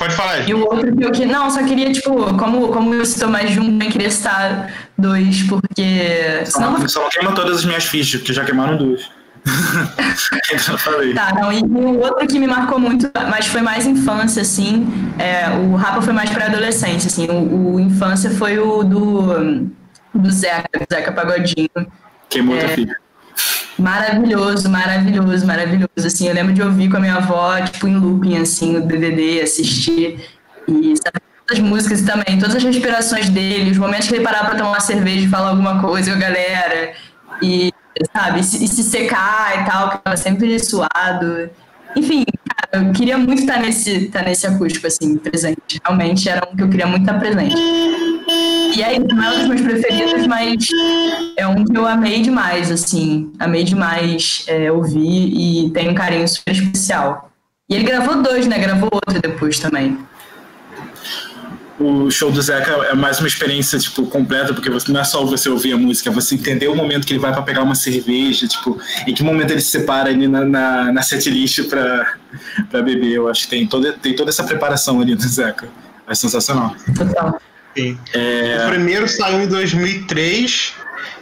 Pode falar. E o outro que eu que Não, só queria, tipo, como, como eu citou mais de um, também queria citar dois, porque. Senão Só, só não queima todas as minhas fichas, que já queimaram duas. (laughs) (laughs) Eu falei. Tá, não, e o outro que me marcou muito, mas foi mais infância, assim, é, o Rapa foi mais pra adolescência, assim, o, o infância foi o do, do Zeca, do Zeca Pagodinho. Queimou É. teu filho. Maravilhoso, maravilhoso, maravilhoso, assim, eu lembro de ouvir com a minha avó, tipo, em looping, assim, o DVD, assistir, e sabe, as músicas também, todas as respirações dele, os momentos que ele parava pra tomar uma cerveja e falar alguma coisa a galera, e, sabe, e se, e se secar e tal, que tava sempre suado. Enfim, cara, eu queria muito estar nesse, estar nesse acústico, assim, presente. Realmente era um que eu queria muito estar presente. E aí, não é um dos meus preferidos, mas é um que eu amei demais, assim. Amei demais é, ouvir e tem um carinho super especial. E ele gravou dois, né? Gravou outro depois também. O show do Zeca é mais uma experiência, tipo, completa, porque você, não é só você ouvir a música, é você entender o momento que ele vai pra pegar uma cerveja, tipo, em que momento ele se separa ali na, na, na setlist pra, pra beber. Eu acho que tem toda, tem toda essa preparação ali do Zeca. É sensacional. Total. Sim. É, O primeiro saiu em 2003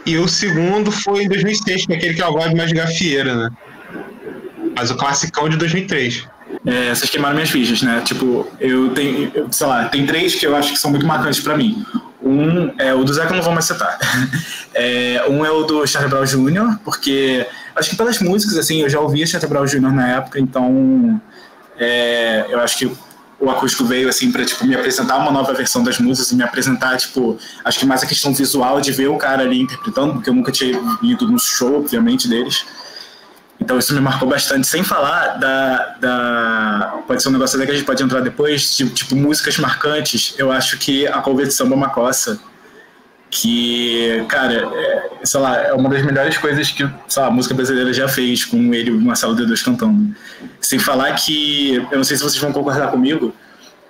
e o segundo foi em 2006, que é aquele que é o vibe mais gafieira, né? Mas o classicão é de 2003. É, vocês queimaram minhas fichas, né? Tipo, eu tenho, eu- sei lá, tem três que eu acho que são muito marcantes pra mim. Um é o do Zeca, eu não vou mais citar. (laughs) É, um é o do Charlie Brown Jr., porque acho que pelas músicas, assim, eu já ouvia Charlie Brown Jr. na época, então é, eu acho que o acústico veio, assim, pra, tipo, me apresentar uma nova versão das músicas e me apresentar, tipo, acho que mais a questão visual de ver o cara ali interpretando, porque eu nunca tinha ido no show, obviamente, deles. Então isso me marcou bastante, sem falar da. da pode ser um negócio até que a gente pode entrar depois, tipo, tipo músicas marcantes. Eu acho que a cover de samba Macossa, que, cara, é, sei lá, é uma das melhores coisas que sei lá, a música brasileira já fez com ele e o Marcelo D2 cantando. Sem falar que, eu não sei se vocês vão concordar comigo,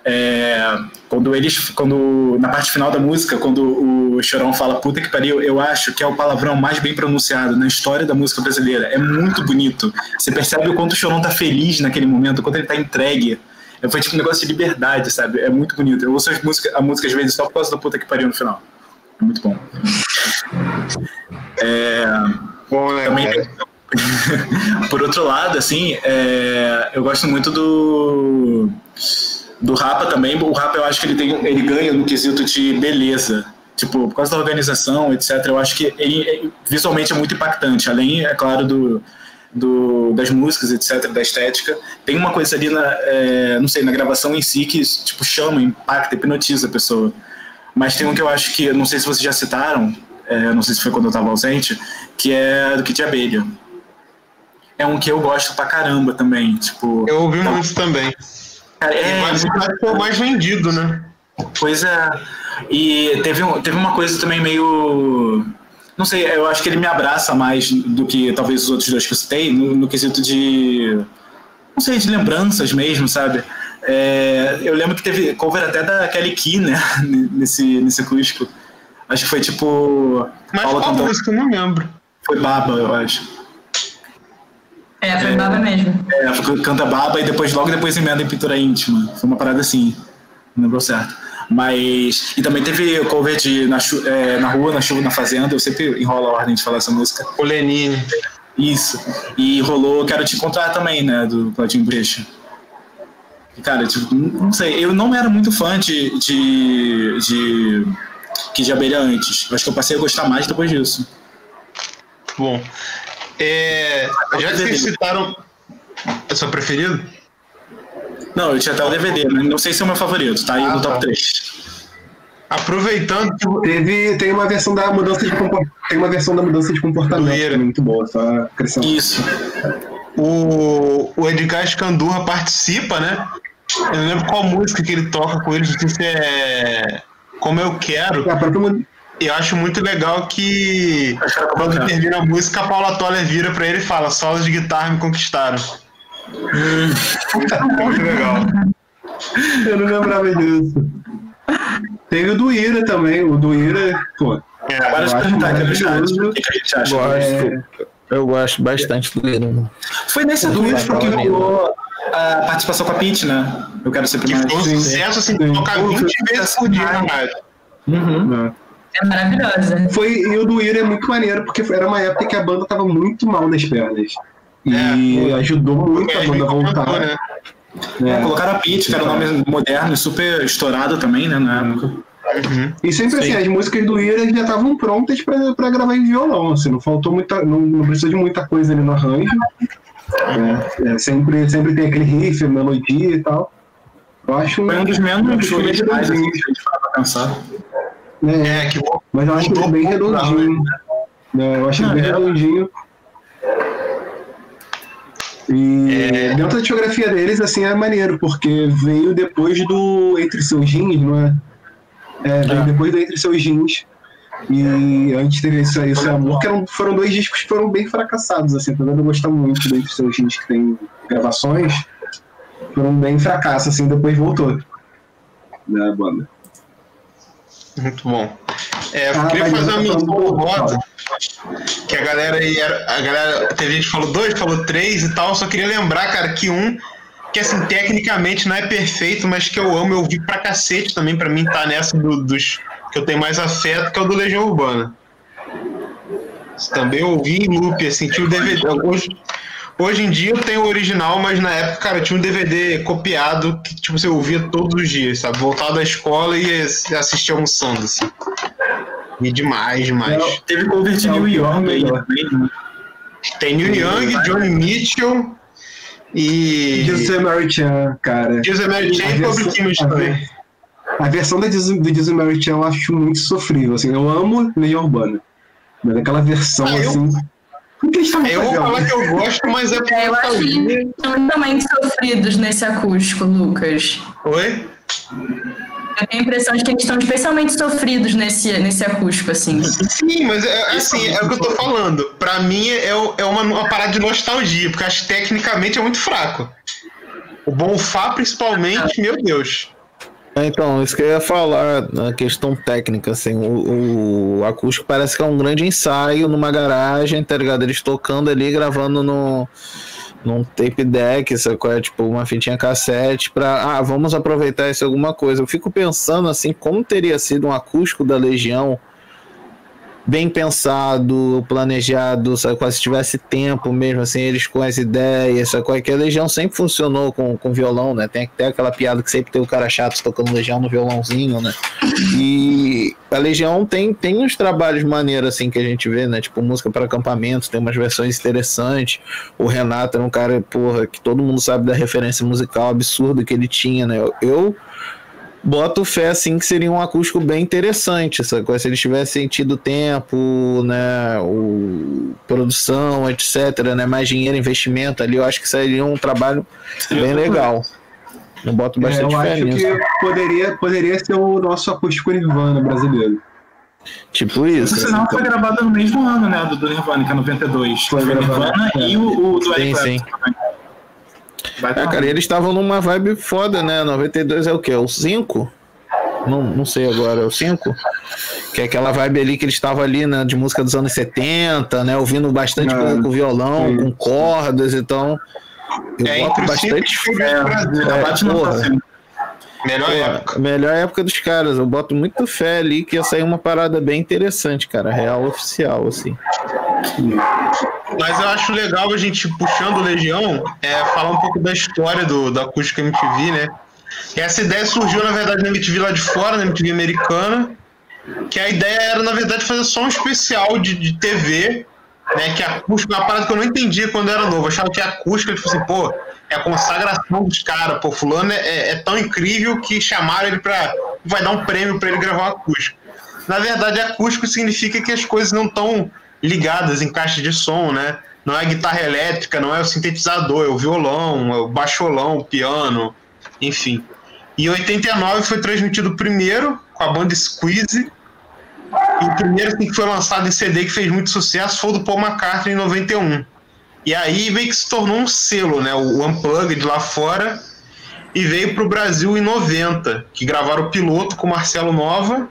é, quando eles, quando na parte final da música, quando o Chorão fala puta que pariu, eu acho que é o palavrão mais bem pronunciado na história da música brasileira. É muito bonito. Você percebe o quanto o Chorão tá feliz naquele momento, o quanto ele tá entregue. É, Foi tipo um negócio de liberdade, sabe? É muito bonito. Eu ouço as músicas, a música às vezes só por causa da puta que pariu no final. É muito bom. É, Bom, né? também (laughs) por outro lado, assim, é, eu gosto muito do do Rapa também. O Rapa eu acho que ele tem ele ganha no quesito de beleza. Tipo, por causa da organização, etc. Eu acho que ele ele visualmente é muito impactante. Além, é claro, do, do, das músicas, etc., da estética. Tem uma coisa ali na, é, não sei, na gravação em si que, tipo, chama, impacta, hipnotiza a pessoa. Mas tem um que eu acho que, não sei se vocês já citaram, é, não sei se foi quando eu estava ausente, que é do Kit Abelha. É um que eu gosto pra caramba também, tipo... Eu ouvi muito também. Cara, É, é, mas foi o mais vendido, né? Pois é. E teve, um- teve uma coisa também meio. Não sei, eu acho que ele me abraça mais do que talvez os outros dois que eu citei, no, no quesito de. Não sei, de lembranças mesmo, sabe? É, eu lembro que teve cover até da Kelly Key, né? (laughs) Nesse, nesse acústico. Acho que foi tipo. Mas Paula qual música? Eu não lembro. Foi Baba, eu acho. É, foi baba mesmo. É, canta Baba e depois, logo depois emenda em pintura íntima. Foi uma parada assim. Não lembrou certo. Mas. E também teve cover de Na, Chu- é, na Rua, na Chuva, na Fazenda. Eu sempre enrolo a ordem de falar essa música. O Lenine. Isso. E rolou Quero Te Encontrar também, né? Do Claudinho Brecha. E, Cara, tipo, não sei. Eu não era muito fã de. de, de que de abelha antes. Eu acho que eu passei a gostar mais depois disso. Bom. É, já que vocês citaram. É seu preferido? Não, eu tinha até o DVD, mas não sei se é o meu favorito. Tá aí Ah, no top tá. 3. Aproveitando que Teve, tem uma versão da mudança de compor- tem uma versão da mudança de comportamento também muito boa, só acrescentar. Isso. o, o Edgar Escandurra participa, né? Eu não lembro qual música que ele toca com eles, não sei se é Como Eu Quero. A própria eu acho muito legal que quando termina a música, a Paula Toller vira pra ele e fala: solos de guitarra me conquistaram. (laughs) muito legal. Eu não lembrava disso. Teve o do Ira também, o do Ira, pô. É, Agora Eu perguntar aqui no chat. maravilhoso. O que, a gente acha? Gosto. Eu gosto bastante do Hino. Foi nesse Do do Ira que rolou a participação com a Pitty, né? Eu quero sempre que mais. foi um sucesso assim, Sim. tocar Pô, 20 foi vezes por dia na rádio. Uhum. Né? É maravilhosa. Foi, e o do Ira é muito maneiro, porque era uma época que a banda tava muito mal nas pernas. E ajudou muito a banda a voltar. né? É. Colocaram a Pete, que era um nome moderno e super estourado também, né, na época. E sempre assim, as músicas do Ira já estavam prontas pra, pra gravar em violão, assim, não faltou muita. Não, não precisou de muita coisa ali no arranjo. É, é, sempre, sempre tem aquele riff, melodia e tal. Eu acho Foi um dos menos originais, assim, se a gente pra pensar. É, É, que mas eu acho que é bem redondinho. É, eu acho bem é- redondinho. E É. dentro da discografia deles, assim, é maneiro, porque veio depois do Entre Seus Jeans, não é? É, veio Ah. depois do Entre Seus Jeans. E antes teve isso, isso é Amor, que eram, foram dois discos que foram bem fracassados, assim, apesar de eu gostar muito do Entre Seus Jeans, que tem gravações, foram bem fracassos, assim, depois voltou. Da banda. Muito bom. É, eu Ah, queria fazer uma menção honrosa. Que a galera aí era. A galera. Teve gente que falou dois, falou três e tal. Só queria lembrar, cara, que um, que assim, tecnicamente não é perfeito, mas que eu amo, eu vi pra cacete também, pra mim tá nessa do- dos que eu tenho mais afeto, que é o do Legião Urbana. Também eu ouvi em loop, assim, tinha o DVD. Hoje, hoje em dia eu tenho o original, mas na época, cara, tinha um DVD copiado que, tipo, você ouvia todos os dias, sabe? Voltava da escola e assistia almoçando, assim. E demais, demais. Teve cover de o New Young aí melhor. também, né? Tem Neil Young, Johnny Mitchell e. Jesus Mary Chan, cara. Jesus Mary A Chain e Public Image também. A versão da Jesus- do Jesus Mary Chan eu acho muito sofrível, assim. Eu amo Legião Urbana. Mas aquela versão, Ah, eu- assim... O que eles Eu vou falar que eu gosto, mas é por É, eu acho que nostalgia. eles são também sofridos nesse acústico, Lucas. Oi? Eu tenho a impressão de que eles estão especialmente sofridos nesse, nesse acústico, assim. Sim, mas é, assim, é o que eu tô falando. Pra mim é, é uma, uma parada de nostalgia, porque acho que tecnicamente é muito fraco. O Bonfá, principalmente, meu Deus. Então, isso que eu ia falar, na questão técnica, assim, o, o acústico parece que é um grande ensaio numa garagem, tá ligado? Eles tocando ali, gravando no, num tape deck, sacou? É tipo uma fitinha cassete pra, ah, vamos aproveitar isso alguma coisa. Eu fico pensando, assim, como teria sido um acústico da Legião bem pensado, planejado, sacou? Se tivesse tempo mesmo, assim, eles com as ideias, sacou? Que a Legião sempre funcionou com, com violão, né? Tem até aquela piada que sempre tem o cara chato tocando Legião no violãozinho, né? E a Legião tem, tem uns trabalhos maneiros, assim, que a gente vê, né? Tipo, música para acampamentos, tem umas versões interessantes. O Renato era um cara, porra, que todo mundo sabe da referência musical absurda que ele tinha, né? Eu boto fé assim que seria um acústico bem interessante, sacou? Se eles tivessem tido tempo, né, o, produção, etc, né, mais dinheiro, investimento ali, eu acho que seria um trabalho bem legal. Eu boto É, bastante eu fé acho nisso. que poderia, poderia ser o nosso acústico Nirvana brasileiro. Tipo Por isso. sinal, foi gravado no mesmo ano, né? Do, do Nirvana, que é 92. Foi Foi gravado, Nirvana é. e o, o do Sim, Eric sim. Também. Vai É, dar cara, eles estavam numa vibe foda, né? 92 é o quê? O 5? Não, não sei agora, é o 5? Que é aquela vibe ali que eles estavam ali, né? De música dos anos 70, né? Ouvindo bastante É, coisa com violão, sim. com cordas, então. Eu É boto bastante Brasil. Tá É, bate no porra. Melhor Pô, época. melhor época dos caras. Eu boto muito fé ali que ia sair uma parada bem interessante, cara. Real oficial, assim. Mas eu acho legal a gente, puxando o Legião, é, falar um pouco da história do, da acústica MTV, né? Essa ideia surgiu, na verdade, na MTV lá de fora, na MTV americana, que a ideia era, na verdade, fazer só um especial de, de TV, né? Que a acústica, uma parada que eu não entendia quando era novo. Eu achava que a acústica, tipo assim, pô, é a consagração dos caras, pô, fulano é, é- é tão incrível que chamaram ele pra. vai dar um prêmio pra ele gravar um acústico. Na verdade, acústico significa que as coisas não estão ligadas em caixa de som, né? Não é guitarra elétrica, não é o sintetizador, é o violão, é o baixolão, o piano, enfim. Em 89 foi transmitido primeiro com a banda Squeeze. E o primeiro assim, que foi lançado em CD que fez muito sucesso foi o do Paul McCartney em 91. E aí meio que se tornou um selo, né? O Unplugged lá fora. E veio para o Brasil em 90, que gravaram o piloto com Marcelo Nova.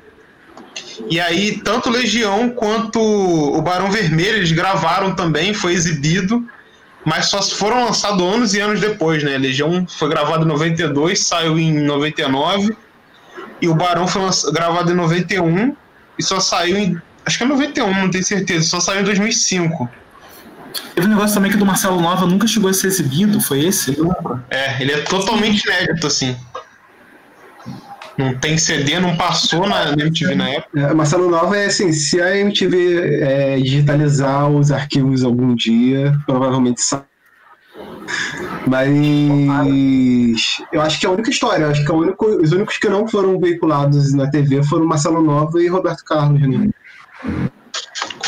E aí, tanto Legião quanto o Barão Vermelho, eles gravaram também, foi exibido, mas só foram lançados anos e anos depois, né? Legião foi gravado em 92, saiu em 99, e o Barão foi gravado em 91, e só saiu em. Acho que é 91, não tenho certeza. Só saiu em 2005. Teve um negócio também que do Marcelo Nova nunca chegou a ser exibido, foi esse? É, ele é totalmente inédito, assim. Não tem CD, não passou na, MTV na época. É, Marcelo Nova é assim, se a MTV é, digitalizar os arquivos algum dia, provavelmente sai. Mas eu acho que é a única história, acho que é o único, os únicos que não foram veiculados na TV foram Marcelo Nova e Roberto Carlos, né?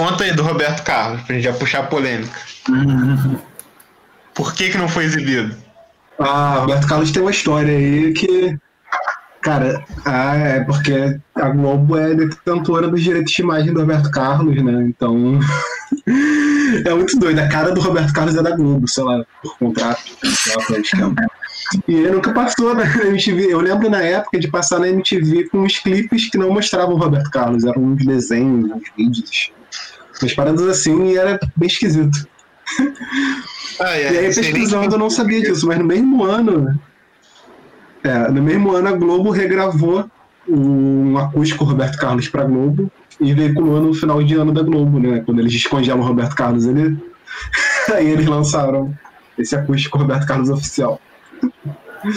Conta aí do Roberto Carlos, pra gente já puxar a polêmica. Por que, que não foi exibido? Ah, Roberto Carlos tem uma história aí que. Cara, ah, é porque a Globo é detentora dos direitos de imagem do Roberto Carlos, né? Então. (laughs) é muito doido. A cara do Roberto Carlos é da Globo, sei lá, por contrato. E ele nunca passou na (laughs) MTV. Eu lembro na época de passar na MTV com uns clipes que não mostravam o Roberto Carlos, eram uns desenhos, uns vídeos. Umas paradas assim e era bem esquisito. Ah, E aí, pesquisando, eu não sabia disso, mas no mesmo ano. É, no mesmo ano, a Globo regravou um acústico Roberto Carlos pra Globo e veiculou no final de ano da Globo, né? Quando eles descongelam o Roberto Carlos, ele... (laughs) aí eles lançaram esse acústico Roberto Carlos oficial.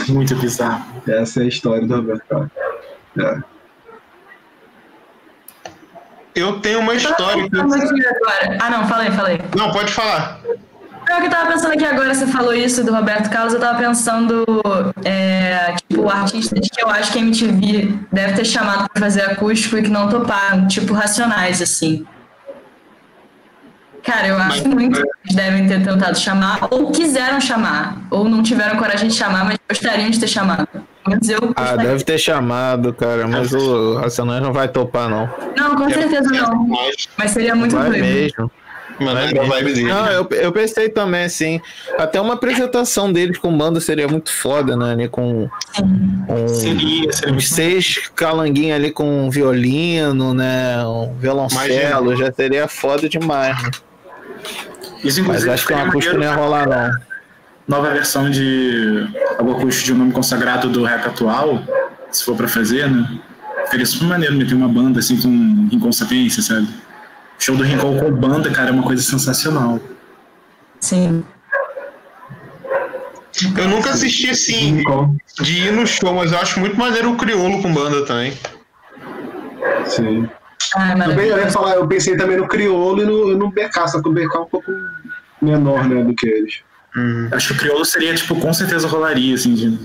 Muito bizarro. Essa é a história do Roberto Carlos. É. Eu tenho uma Eu história. Ah, não, falei, falei. Não, pode falar. Não, que eu tava pensando aqui agora, você falou isso do Roberto Carlos, eu tava pensando, é, tipo, artistas que eu acho que a MTV deve ter chamado pra fazer acústico e que não toparam, tipo, Racionais, assim. Cara, eu acho muito que eles devem ter tentado chamar, ou quiseram chamar, ou não tiveram coragem de chamar, mas gostariam de ter chamado. Mas eu Ah, deve ter chamado, cara, mas o Racionais não vai topar, não. Não, com certeza não. Mas, seria muito Vai doido. mesmo. mano, é a vibe dele. Não, eu, eu pensei também, assim. Até uma apresentação deles com banda seria muito foda, né? Ali com um, Seria, seria uns seis calanguinhos ali com um violino, né? Um violoncelo, Imagina. já seria foda demais, né? Isso, Mas acho que uma acústica não ia rolar, não. Nova versão de algum acústico de um nome consagrado do rap atual, se for pra fazer, né? Seria super maneiro meter uma banda assim com Rincon Sapiência, sabe? Show do Rincon com banda, cara, é uma coisa sensacional. Sim. Eu nunca assisti assim de ir no show, mas eu acho muito maneiro o crioulo com banda também. sim. Ah, Eu, bem- eu ia falar, eu pensei também no Criolo e no, no BK, só que o BK é um pouco menor, né, do que eles. Acho que o Criolo seria, tipo, com certeza rolaria, assim, de,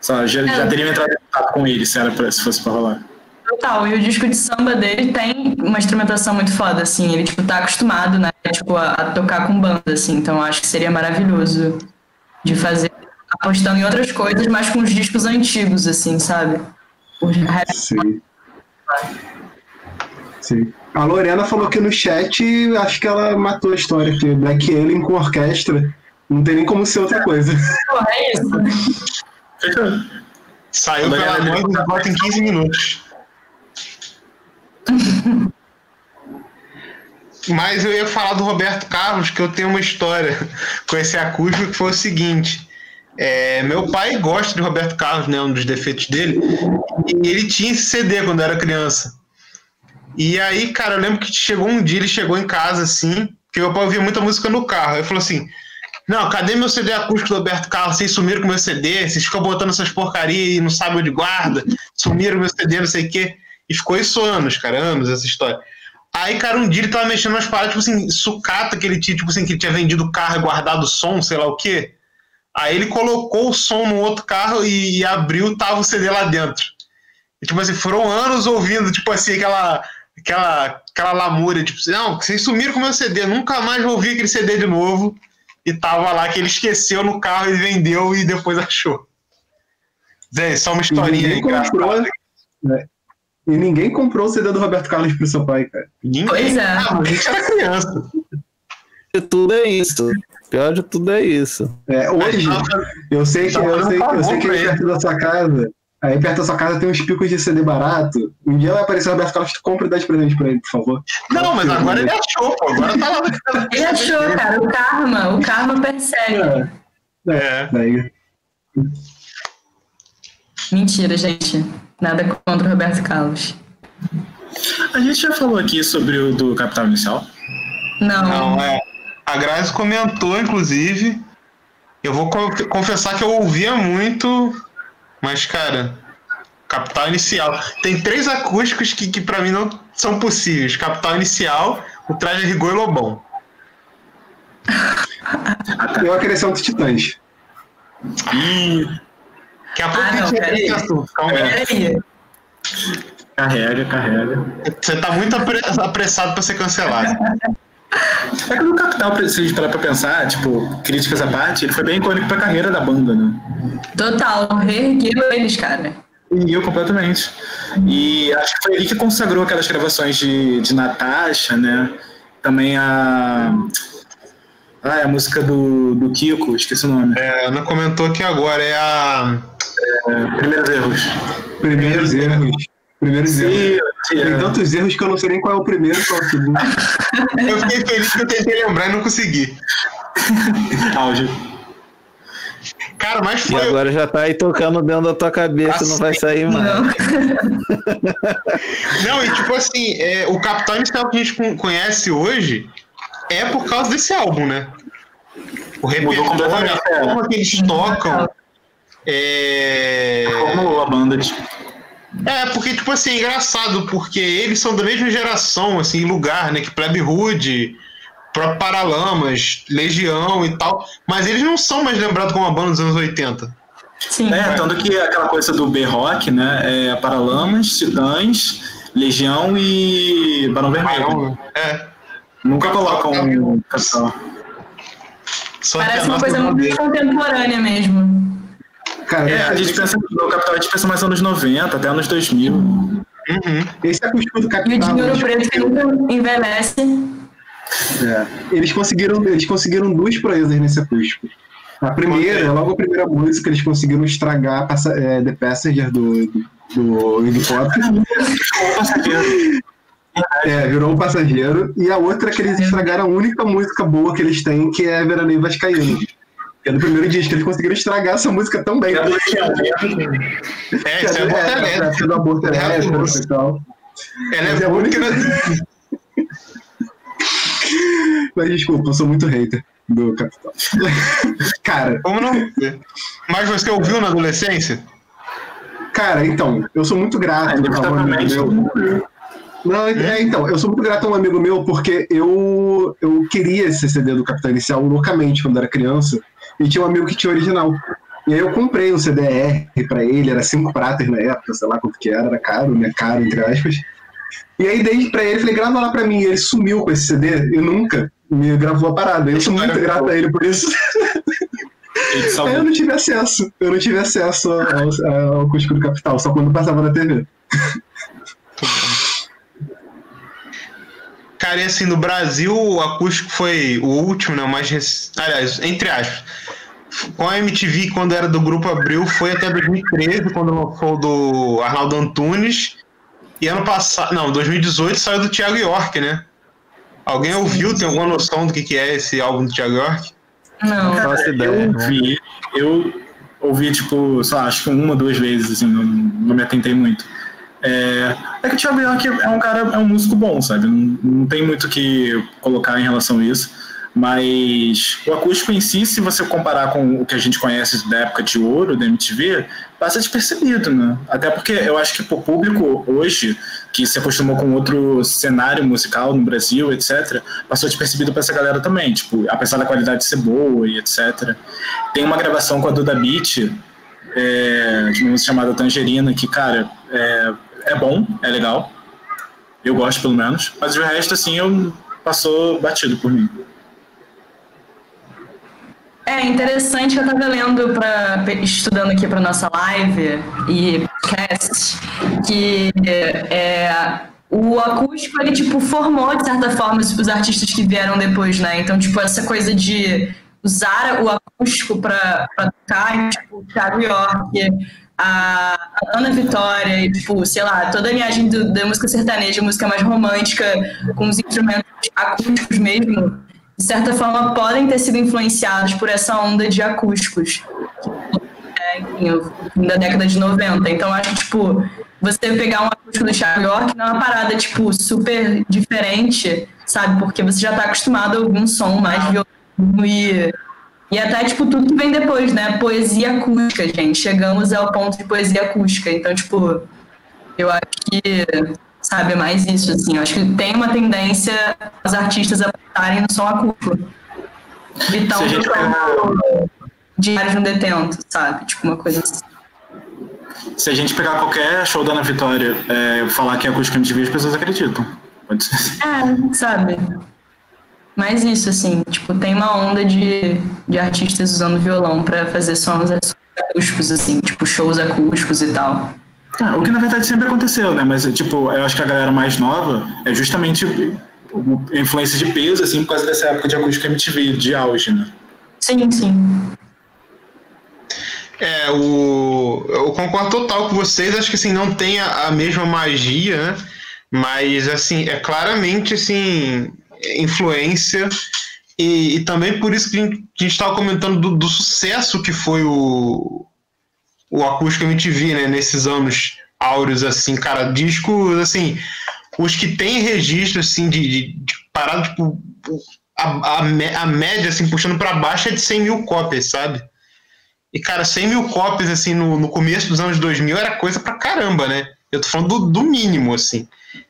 sabe, já, já teria entrado em contato com ele se, era pra, se fosse pra rolar. Total, e o disco de samba dele tem uma instrumentação muito foda, assim, ele, tipo, tá acostumado, né, tipo, a, a tocar com banda, assim, então acho que seria maravilhoso de fazer, apostando em outras coisas, mas com os discos antigos, assim, sabe? Os rap Sim. Sim. A Lorena falou que no chat, acho que ela matou a história, que Black Alien com orquestra não tem nem como ser outra coisa. É isso. (laughs) Saiu Quando a pela galera e volta em 15 minutos. Mas eu ia falar do Roberto Carlos, que eu tenho uma história com esse acústico que foi o seguinte. É, meu pai gosta de Roberto Carlos, né? Um dos defeitos dele. E ele tinha esse CD quando era criança. E aí, cara, eu lembro que chegou um dia, ele chegou em casa assim, que meu pai ouvia muita música no carro. Aí ele falou assim: Não, cadê meu CD acústico do Roberto Carlos? Vocês sumiram com meu CD, vocês ficam botando essas porcarias e não sabem onde guarda, sumiram meu CD, não sei o quê. E ficou isso anos, cara, anos essa história. Aí, cara, um dia ele tava mexendo nas paradas, tipo assim, sucata que ele tinha, tipo assim, que ele tinha vendido o carro e guardado o som, sei lá o quê. Aí ele colocou o som no outro carro e, e abriu, tava o CD lá dentro. E, tipo assim, foram anos ouvindo, tipo assim, aquela, aquela, aquela lamúria, tipo assim, não, vocês sumiram com o meu CD, nunca mais vou ouvir aquele CD de novo. E tava lá que ele esqueceu no carro e vendeu e depois (laughs) achou. Zé, só uma historinha ninguém comprou, engraçada. né? E ninguém comprou o CD do Roberto Carlos pro seu pai, cara. Ninguém, Pois é. Ah, a gente era criança. De tudo é isso. Pior de tudo é isso. É, hoje, eu sei que, eu sei, eu sei que aí Tá perto da sua casa, aí perto da sua casa tem uns picos de CD barato. Um dia vai aparecer o Roberto Carlos, tu compra e dá de presente pra ele, por favor. Não, mas agora ele achou, pô. Agora tá lá. Ele achou, cara, o karma, o karma persegue. É, É. daí. Mentira, gente. Nada contra o Roberto Carlos. A gente já falou aqui sobre o do Capital Inicial. Não. Não, é. A Grazi comentou, inclusive. Eu vou co- confessar que eu ouvia muito, mas, cara, Capital Inicial. Tem três acústicos que, que para mim não são possíveis: Capital Inicial, o Traje Rigor e Lobão. Eu acrescento dos Titãs. Ih, Daqui a pouco Ah, a não, peraí. assunto, calma. Peraí. carrega, carrega. Você tá muito apre- apressado pra ser cancelado. É que no Capital, se a gente parar pra pensar, tipo, críticas à parte, ele foi bem icônico pra carreira da banda, né? Total, reergueu eles, cara. E eu completamente. E acho que foi ele que consagrou aquelas gravações de, de Natasha, né? Também a. Ah, é a música do, do Kiko, esqueci o nome. É, Ana comentou aqui agora, é a. Primeiros erros. Primeiros erros. Primeiros erros. Tem é. tantos erros que eu não sei nem qual é o primeiro e qual é o segundo. (laughs) Eu fiquei feliz que eu tentei lembrar e não consegui. áudio. Cara, mas E foi. agora já tá aí tocando dentro da tua cabeça e não vai sair mais. Não. Não, e tipo assim, é, o Capital Inicial que a gente con- conhece hoje é por causa desse álbum, né? O repertório, a é. forma que eles tocam. É... Como a banda, tipo. É, porque, tipo assim, é engraçado, porque eles são da mesma geração, assim, lugar, né? Que Plebe Hood, próprio Paralamas, Legião e tal. Mas eles não são mais lembrados como uma banda dos anos 80. Sim. É, tanto que aquela coisa do B-Rock, né? É Paralamas, Titãs, Legião e Barão Vermelho. É. Nunca colocam um a Parece uma coisa muito contemporânea mesmo. Cara, É, a gente pensa no Capital, a gente pensa mais anos 90, até anos 2000. Uhum. esse acústico do E o Capital. de Ouro eles Preto que nunca envelhece. É, eles conseguiram, eles conseguiram duas proezas nesse acústico. A primeira, logo a primeira música, eles conseguiram estragar passa, é, The Passenger do, do, do helicóptero. (laughs) É, virou um passageiro. E a outra é que eles estragaram a única música boa que eles têm, que é Veraneio Vascaíno. Que é do primeiro disco. Eles conseguiram estragar essa música também. (laughs) É, isso é bom é, talento. é, do aborto É, elétrico e tal. Ela é é boa única- (laughs) Mas desculpa, eu sou muito hater do Capital. (laughs) Cara, Como não? Mas você ouviu na adolescência? Cara, então, eu sou muito grato a um amigo meu. Não, é, então, eu sou muito grato a um amigo meu porque eu, eu queria esse CD do Capitão Inicial loucamente quando era criança e tinha um amigo que tinha original. E aí eu comprei um CDR pra ele, era cinco pratas na época, sei lá quanto que era, era caro, né? Caro, entre aspas. E aí dei pra ele, falei, grava lá pra mim. E ele sumiu com esse CD e nunca me gravou a parada. Eu sou muito grato a ele por isso. Eu não tive acesso. Eu não tive acesso ao, ao acústico do Capital, só quando passava na TV. Cara, e assim, no Brasil, o acústico foi o último, né? O mais rec... Aliás, entre aspas. Com a MTV, quando era do Grupo Abril, foi até 2013, quando lançou o do Arnaldo Antunes. E ano passado. Não, 2018 saiu do Thiago York, né? Alguém ouviu? Tem alguma noção do que, que é esse álbum do Thiago York? Não. Faço ideia. Eu ouvi, eu ouvi, tipo, sei lá, acho que uma, duas vezes, assim, não, não me atentei muito. É, é que o Thiago York é um cara, é um músico bom, sabe? Não, não tem muito o que colocar em relação a isso. Mas o acústico em si, se você comparar com o que a gente conhece da época de ouro, da MTV, passa despercebido, né? Até porque eu acho que pro público hoje, que se acostumou com outro cenário musical no Brasil, etc., passou despercebido pra essa galera também. Tipo, apesar da qualidade ser boa e etc. Tem uma gravação com a Duda Beat, é, de uma música chamada Tangerina, que, cara, é, é bom, é legal. Eu gosto, pelo menos. Mas o resto, assim, eu passou batido por mim. É interessante que eu tava lendo para estudando aqui para nossa live e podcast que é, o acústico ele tipo formou de certa forma os, artistas que vieram depois, né? Então tipo essa coisa de usar o acústico para tocar, tipo o Thiago York, a Ana Vitória, e, tipo, sei lá, toda a linhagem do- da música sertaneja, música mais romântica, com os instrumentos acústicos mesmo, de certa forma, podem ter sido influenciados por essa onda de acústicos. É, enfim, da década de 90. Então, acho que, tipo, você pegar um acústico do Thiago York não é uma parada, tipo, super diferente, sabe? Porque você já tá acostumado a ouvir um som mais violino e, e até, tipo, tudo que vem depois, né? Poesia acústica, gente. Chegamos ao ponto de poesia acústica. Então, tipo, eu acho que, sabe, é mais isso, assim. Eu acho que tem uma tendência os artistas a botarem no som acústico. Vitão Se gente Diário de um Detento, sabe? Tipo, uma coisa assim. Se a gente pegar qualquer show da Ana Vitória é, falar que é acústica MTV, as pessoas acreditam. Pode ser. É, sabe? Mas isso, assim, tipo, tem uma onda de, de artistas usando violão pra fazer sons acústicos, assim, tipo, shows acústicos e tal. Ah, o que na verdade sempre aconteceu, né? Mas, tipo, eu acho que a galera mais nova é justamente influência de peso, assim, por causa dessa época de acústica MTV, de auge, né? Sim, sim. É, o, eu concordo total com vocês. Acho que assim, não tem a, a mesma magia, né? Mas assim, é claramente assim, influência. E, e também por isso que a gente estava comentando do, do sucesso que foi o, o acústico MTV, né? Nesses anos áureos, assim, cara, discos assim, os que tem registro assim de, de, de parada, tipo, a, a, a média, assim, puxando para baixo é de 100 mil cópias, sabe? E, cara, 100 mil cópias, assim, no, no começo dos anos 2000 era coisa pra caramba, né? Eu tô falando do, do mínimo, assim.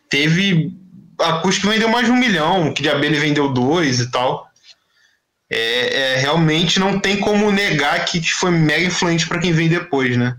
Teve acústico vendeu mais de um milhão, que de abelha vendeu dois e tal. É, é, realmente não tem como negar que foi mega influente pra quem vem depois, né?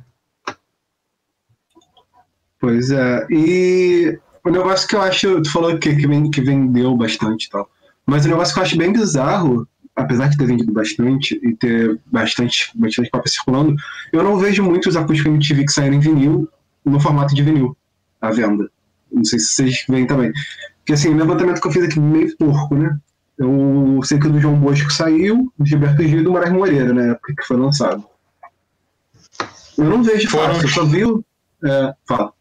Pois é. E o negócio que eu acho, tu falou que, que, ven- que vendeu bastante e tal. Mas o negócio que eu acho bem bizarro, apesar de ter vendido bastante e ter bastante, bastante cópia circulando, eu não vejo muitos acústicos MTV que saíram em vinil no formato de vinil à venda. Não sei se vocês veem também. Porque assim, o levantamento que eu fiz aqui meio porco, né? Eu sei que o do João Bosco saiu, do Gilberto Gil e do Moraes Moreira, na época que foi lançado. Eu não vejo Foram- fácil, eu só vi o. É, fala.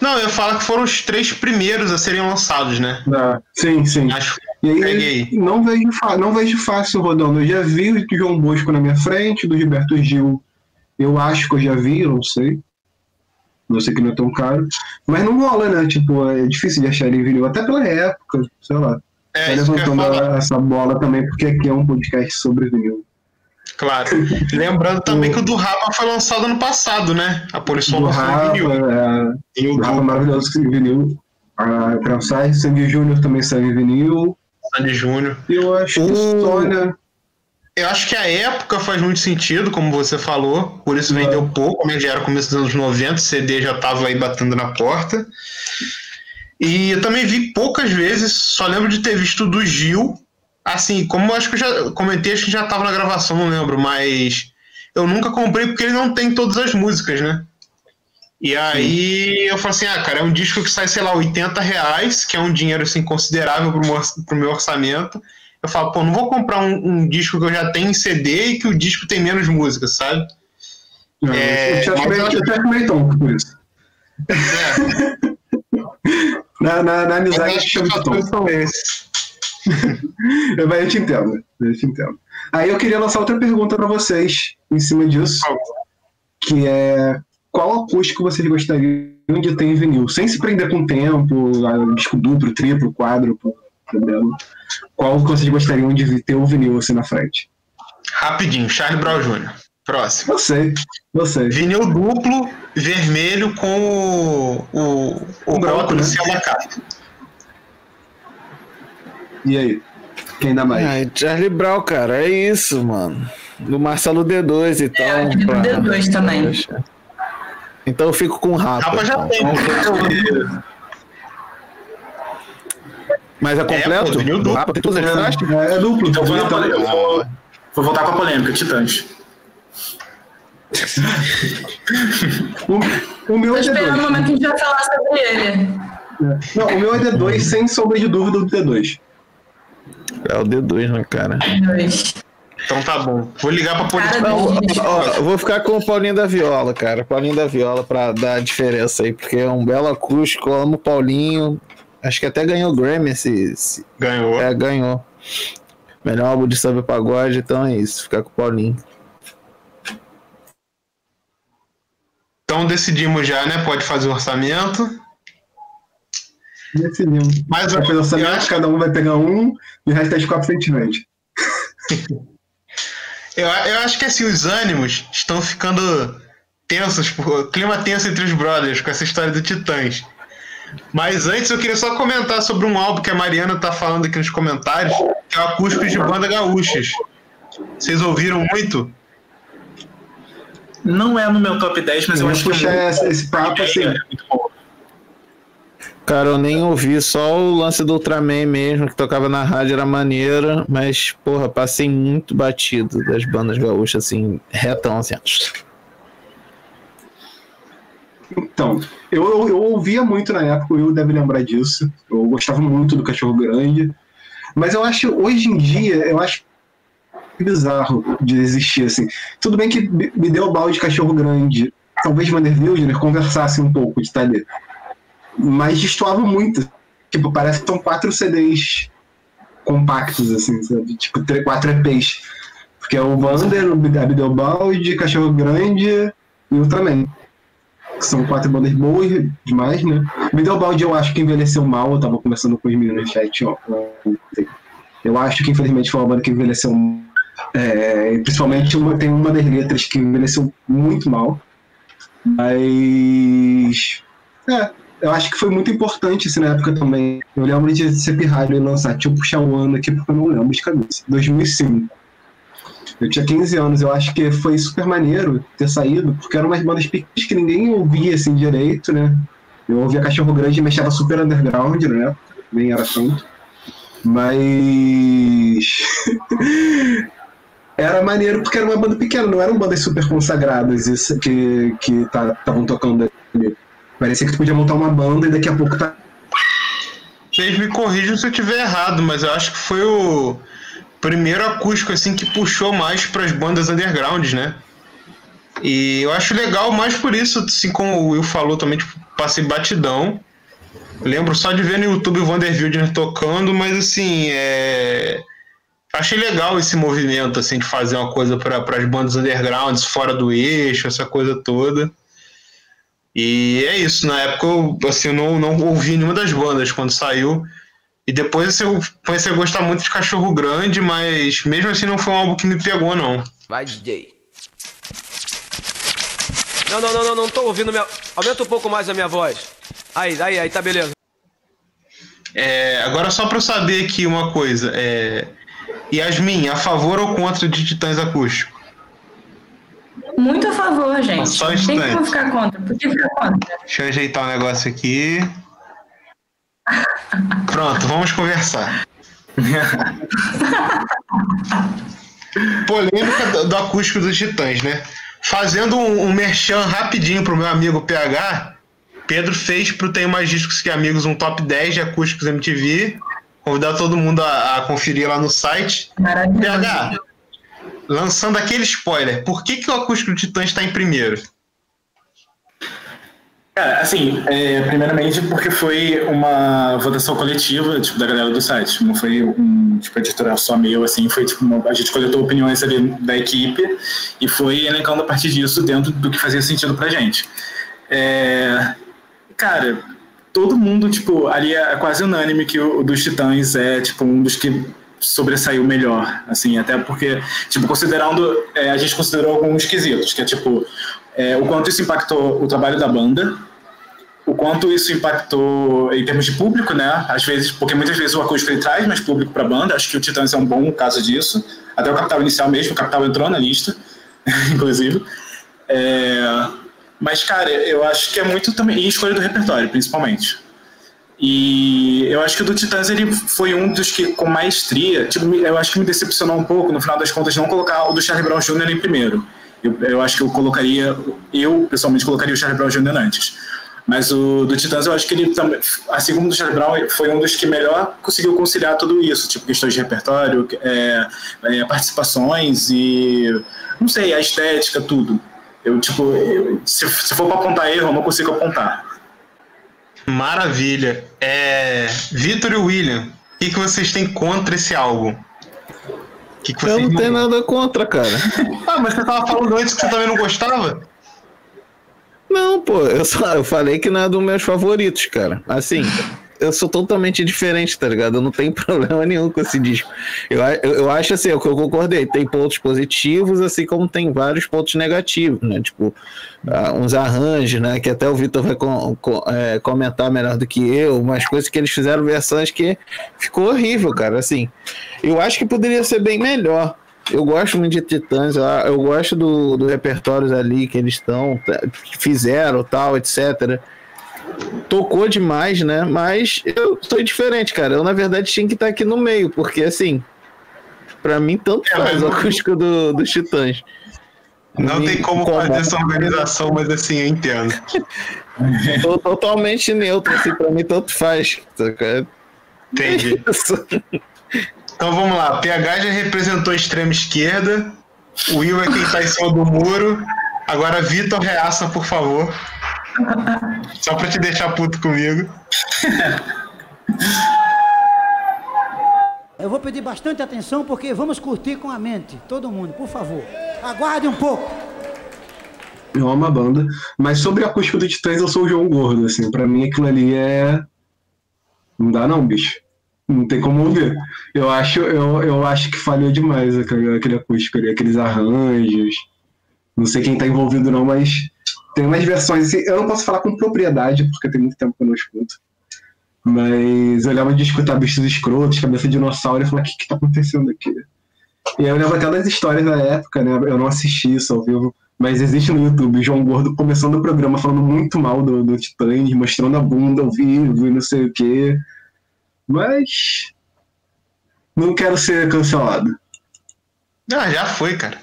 Não, eu falo que foram os três primeiros a serem lançados, né? Ah, sim, sim. Acho E aí, Peguei. não vejo, não vejo fácil rodando. Eu já vi o João Bosco na minha frente, do Gilberto Gil. Eu acho que eu já vi, eu não sei. Eu sei que não é tão caro. Mas não rola, né? Tipo, é difícil de achar ele em vinil. Até pela época, sei lá. É Tá levantando essa bola também, porque aqui é um podcast sobre vinil. Claro. Lembrando também que o do Rapa foi lançado ano passado, né? A Polição Do lançou vinil. é, Vinil do maravilhoso que em vinil. A Transai, Sandy Júnior também saiu em vinil. Sandy Júnior. Eu acho que O- né? Eu acho que a época faz muito sentido, como você falou, por isso vendeu pouco, né? Já era começo dos anos 90, o CD já estava aí batendo na porta. E eu também vi poucas vezes, só lembro de ter visto do Gil, assim, como eu acho que eu já comentei, acho que já estava na gravação, não lembro, mas eu nunca comprei porque ele não tem todas as músicas, né? E aí eu falei assim, ah, cara, é um disco que sai, sei lá, 80 reais, que é um dinheiro assim, considerável pro meu, pro meu orçamento. Eu falo, pô, não vou comprar um, um disco que eu já tenho em CD e que o disco tem menos músicas, sabe? É, meio, eu te acho meio tonto por isso. É, (laughs) Na, na, na amizade, os tonto. são esses. Eu- (laughs) Mas eu te entendo, eu te entendo. Aí eu queria lançar outra pergunta pra vocês em cima disso, que é qual acústico vocês gostariam de ter em vinil? Sem se prender com tempo, a- disco duplo, triplo, quádruplo, entendeu? Qual que vocês gostariam de ter o vinil assim na frente? Rapidinho, Charlie Brown Jr. Próximo. Eu sei, eu sei. Vinil duplo, vermelho com o, o, o branco, rótulo né? sem a capa. E aí? Quem dá mais? Ai, Charlie Brown, cara, é isso, mano. Do Marcelo D2 e tal. É, eu do pra- D2 também. Poxa. Então eu fico com o Rapa. Rapa já então. tem. Mas é completo? pô, vinil o duplo. Rapa tem todas as faixas? É, é duplo. Então vou, então. eu vou, vou voltar com a polêmica, Titãs. O, o meu Tô é esperando o D2. momento que a gente vai falar sobre ele. Não, o meu é D2, sem sombra de dúvida do D2. É o D2, né, cara? Dois. Então tá bom. Vou ligar pra polícia. Cara, Não, ó, eu vou ficar com o Paulinho da Viola, cara. Paulinho da Viola pra dar a diferença aí, porque é um belo acústico. Eu amo o Paulinho. Acho que até ganhou o Grammy esse, esse- Ganhou. É, ganhou. Melhor álbum de samba pagode, então é isso. Ficar com o Paulinho. Então decidimos já, né? Pode fazer o orçamento. Decidimos. Mas Vai fazer eu orçamento, acho, cada um vai pegar um e o resto (laughs) a gente vende. eu, eu acho que assim, os ânimos estão ficando tensos, pô, clima tenso entre os brothers com essa história do Titãs. Mas antes eu queria só comentar sobre um álbum que a Mariana tá falando aqui nos comentários, que é o Acústico de Banda Gaúchas. Vocês ouviram muito? Não é no meu top 10, mas eu, Eu acho que puxar é esse, esse papo assim. muito bom. Cara, eu nem ouvi, só o lance do Ultraman mesmo, que tocava na rádio, era maneira, mas, porra, passei muito batido das bandas gaúchas, assim, retão, assim. Então, eu, eu, eu ouvia muito na época, eu deve lembrar disso. Eu gostava muito do Cachorro Grande. Mas eu acho, hoje em dia, eu acho bizarro de existir, assim. Tudo bem que me deu o balde de Cachorro Grande. Talvez Vander Wildner conversasse um pouco de ali. Mas destoava muito. Tipo, parece que são quatro CDs compactos, assim, sabe? Tipo, tre- quatro EPs. Porque é o Vander, o Abdelbalde, Cachorro Grande e o que são quatro bandas boas demais, né? Balde eu acho que envelheceu mal, eu tava conversando com os meninos no chat ó. Eu acho que infelizmente foi uma banda que envelheceu é, principalmente uma, tem uma das letras que envelheceu muito mal. Mas é, eu acho que foi muito importante assim, na época também. Eu lembro de ser pirralho e lançar, eu puxar o ano aqui porque eu não lembro de cabeça. 2005. Eu tinha 15 anos, eu acho que foi super maneiro ter saído, porque eram umas bandas pequenas que ninguém ouvia assim direito, né? Eu ouvia Cachorro Grande e me achava super underground, né? Nem era tanto. Mas. (laughs) era maneiro porque era uma banda pequena, não eram bandas super consagradas isso, que estavam tocando ali. Parecia que tu podia montar uma banda e daqui a pouco tá. Vocês me corrijam se eu tiver errado, mas eu acho que foi o primeiro acústico assim que puxou mais para as bandas undergrounds, né? E eu acho legal mais por isso, assim como o Will falou também, tipo, passei batidão. Lembro só de ver no YouTube o Vander Wildner tocando, mas assim, é... achei legal esse movimento assim de fazer uma coisa para as bandas undergrounds fora do eixo, essa coisa toda. E é isso, na época eu, assim, não, não ouvi nenhuma das bandas quando saiu. E depois eu comecei a gostar muito de Cachorro Grande, mas mesmo assim não foi um álbum que me pegou, não. Vai, DJ. Não, não, não, não, não tô ouvindo minha. Aumenta um pouco mais a minha voz. Aí, aí, aí, tá beleza. É, agora só pra eu saber aqui uma coisa. É... Yasmin, a favor ou contra de Titãs Acústico? Muito a favor, gente. Só um tem instante. como ficar contra. Por que ficar contra? Deixa eu ajeitar um negócio aqui. Pronto, vamos conversar. Polêmica do, acústico dos Titãs, né? Fazendo um, um merchan rapidinho pro meu amigo PH, Pedro fez pro Tenho Mais Discos Que Amigos um top 10 de acústicos MTV. Convidar todo mundo a, a conferir lá no site. Maravilhoso. PH, lançando aquele spoiler, por que, que o acústico do Titãs está em primeiro? Cara, assim, é, primeiramente porque foi uma votação coletiva, tipo, da galera do site. Não foi um, tipo, editorial só meu, assim, foi, tipo, uma- a gente coletou opiniões ali da equipe e foi elencando a partir disso dentro do que fazia sentido pra gente. É, cara, todo mundo, tipo, ali é quase unânime que o, dos Titãs é, tipo, um dos que sobressaiu melhor, assim, até porque, tipo, considerando, é, a gente considerou alguns quesitos, que é, tipo, é, o quanto isso impactou o trabalho da banda, o quanto isso impactou em termos de público, né? Às vezes, porque muitas vezes o acústico ele traz mais público para a banda. Acho que o Titãs é um bom caso disso. Até o Capital Inicial mesmo, o Capital entrou na lista, (laughs) inclusive. É, Mas, cara, eu acho que é muito também. E escolha do repertório, principalmente. E eu acho que o do Titãs ele foi um dos que, com maestria, tipo, eu acho que me decepcionou um pouco, no final das contas, não colocar o do Charlie Brown Jr. em primeiro. Eu, eu acho que eu colocaria, eu pessoalmente colocaria o Charlie Brown Jr. antes. Mas o do Titãs, eu acho que ele também, assim como o do Charlie Brown, foi um dos que melhor conseguiu conciliar tudo isso, tipo questões de repertório, é, é, participações e, não sei, a estética, tudo. Eu, tipo, eu- se, se for pra apontar erro, eu não consigo apontar. Maravilha. É... Vitor e William, o que, que vocês têm contra esse álbum? Que, que Eu não tenho nada contra, cara. (laughs) Ah, mas você tava falando antes que você também não gostava? Não, pô, eu, só, eu falei que não é dos meus favoritos, cara. Assim, eu sou totalmente diferente, tá ligado? Eu não tenho (laughs) problema nenhum com esse disco. Eu, eu, eu acho assim, é o que eu concordei, tem pontos positivos, assim como tem vários pontos negativos, né? Tipo, uh, uns arranjos, né? Que até o Vitor vai com, com, é, comentar melhor do que eu, umas coisas que eles fizeram versões que ficou horrível, cara. Assim, eu acho que poderia ser bem melhor. Eu gosto muito de Titãs, eu gosto do, do repertórios ali que eles estão, fizeram, tal, etc. Tocou demais, né? Mas eu sou diferente, cara. Eu, na verdade, tinha que estar aqui no meio, porque assim, para mim, tanto é, faz o acústico do, dos Titãs. Não Me tem como incomoda. fazer essa organização, mas assim, eu entendo. (laughs) Tô totalmente neutro, assim, pra mim tanto faz. Entendi. Então vamos lá. PH já representou a extrema esquerda. O Will é quem tá em cima do muro. Agora, Vitor, reaça, por favor. Só pra te deixar puto comigo. Eu vou pedir bastante atenção porque vamos curtir com a mente. Todo mundo, por favor. Aguarde um pouco. Eu amo a banda. Mas sobre a acústica do Titãs, eu sou o João Gordo, assim. Pra mim aquilo ali é. Não dá não, bicho. Não tem como ouvir. Eu acho, eu, eu acho que falhou demais aquele, aquele acústico ali, aqueles arranjos. Não sei quem tá envolvido não, mas tem umas versões assim, eu não posso falar com propriedade, porque tem muito tempo que eu não escuto. Mas eu lembro de escutar bichos escrotos, cabeça de dinossauro, e falar, o que que tá acontecendo aqui? E eu lembro até das histórias da época, né? Eu não assisti isso ao vivo, mas existe no YouTube João Gordo começando o programa falando muito mal do, do Titãs, mostrando a bunda ao vivo e não sei o quê. Mas. Não quero ser cancelado. Ah, já foi, cara.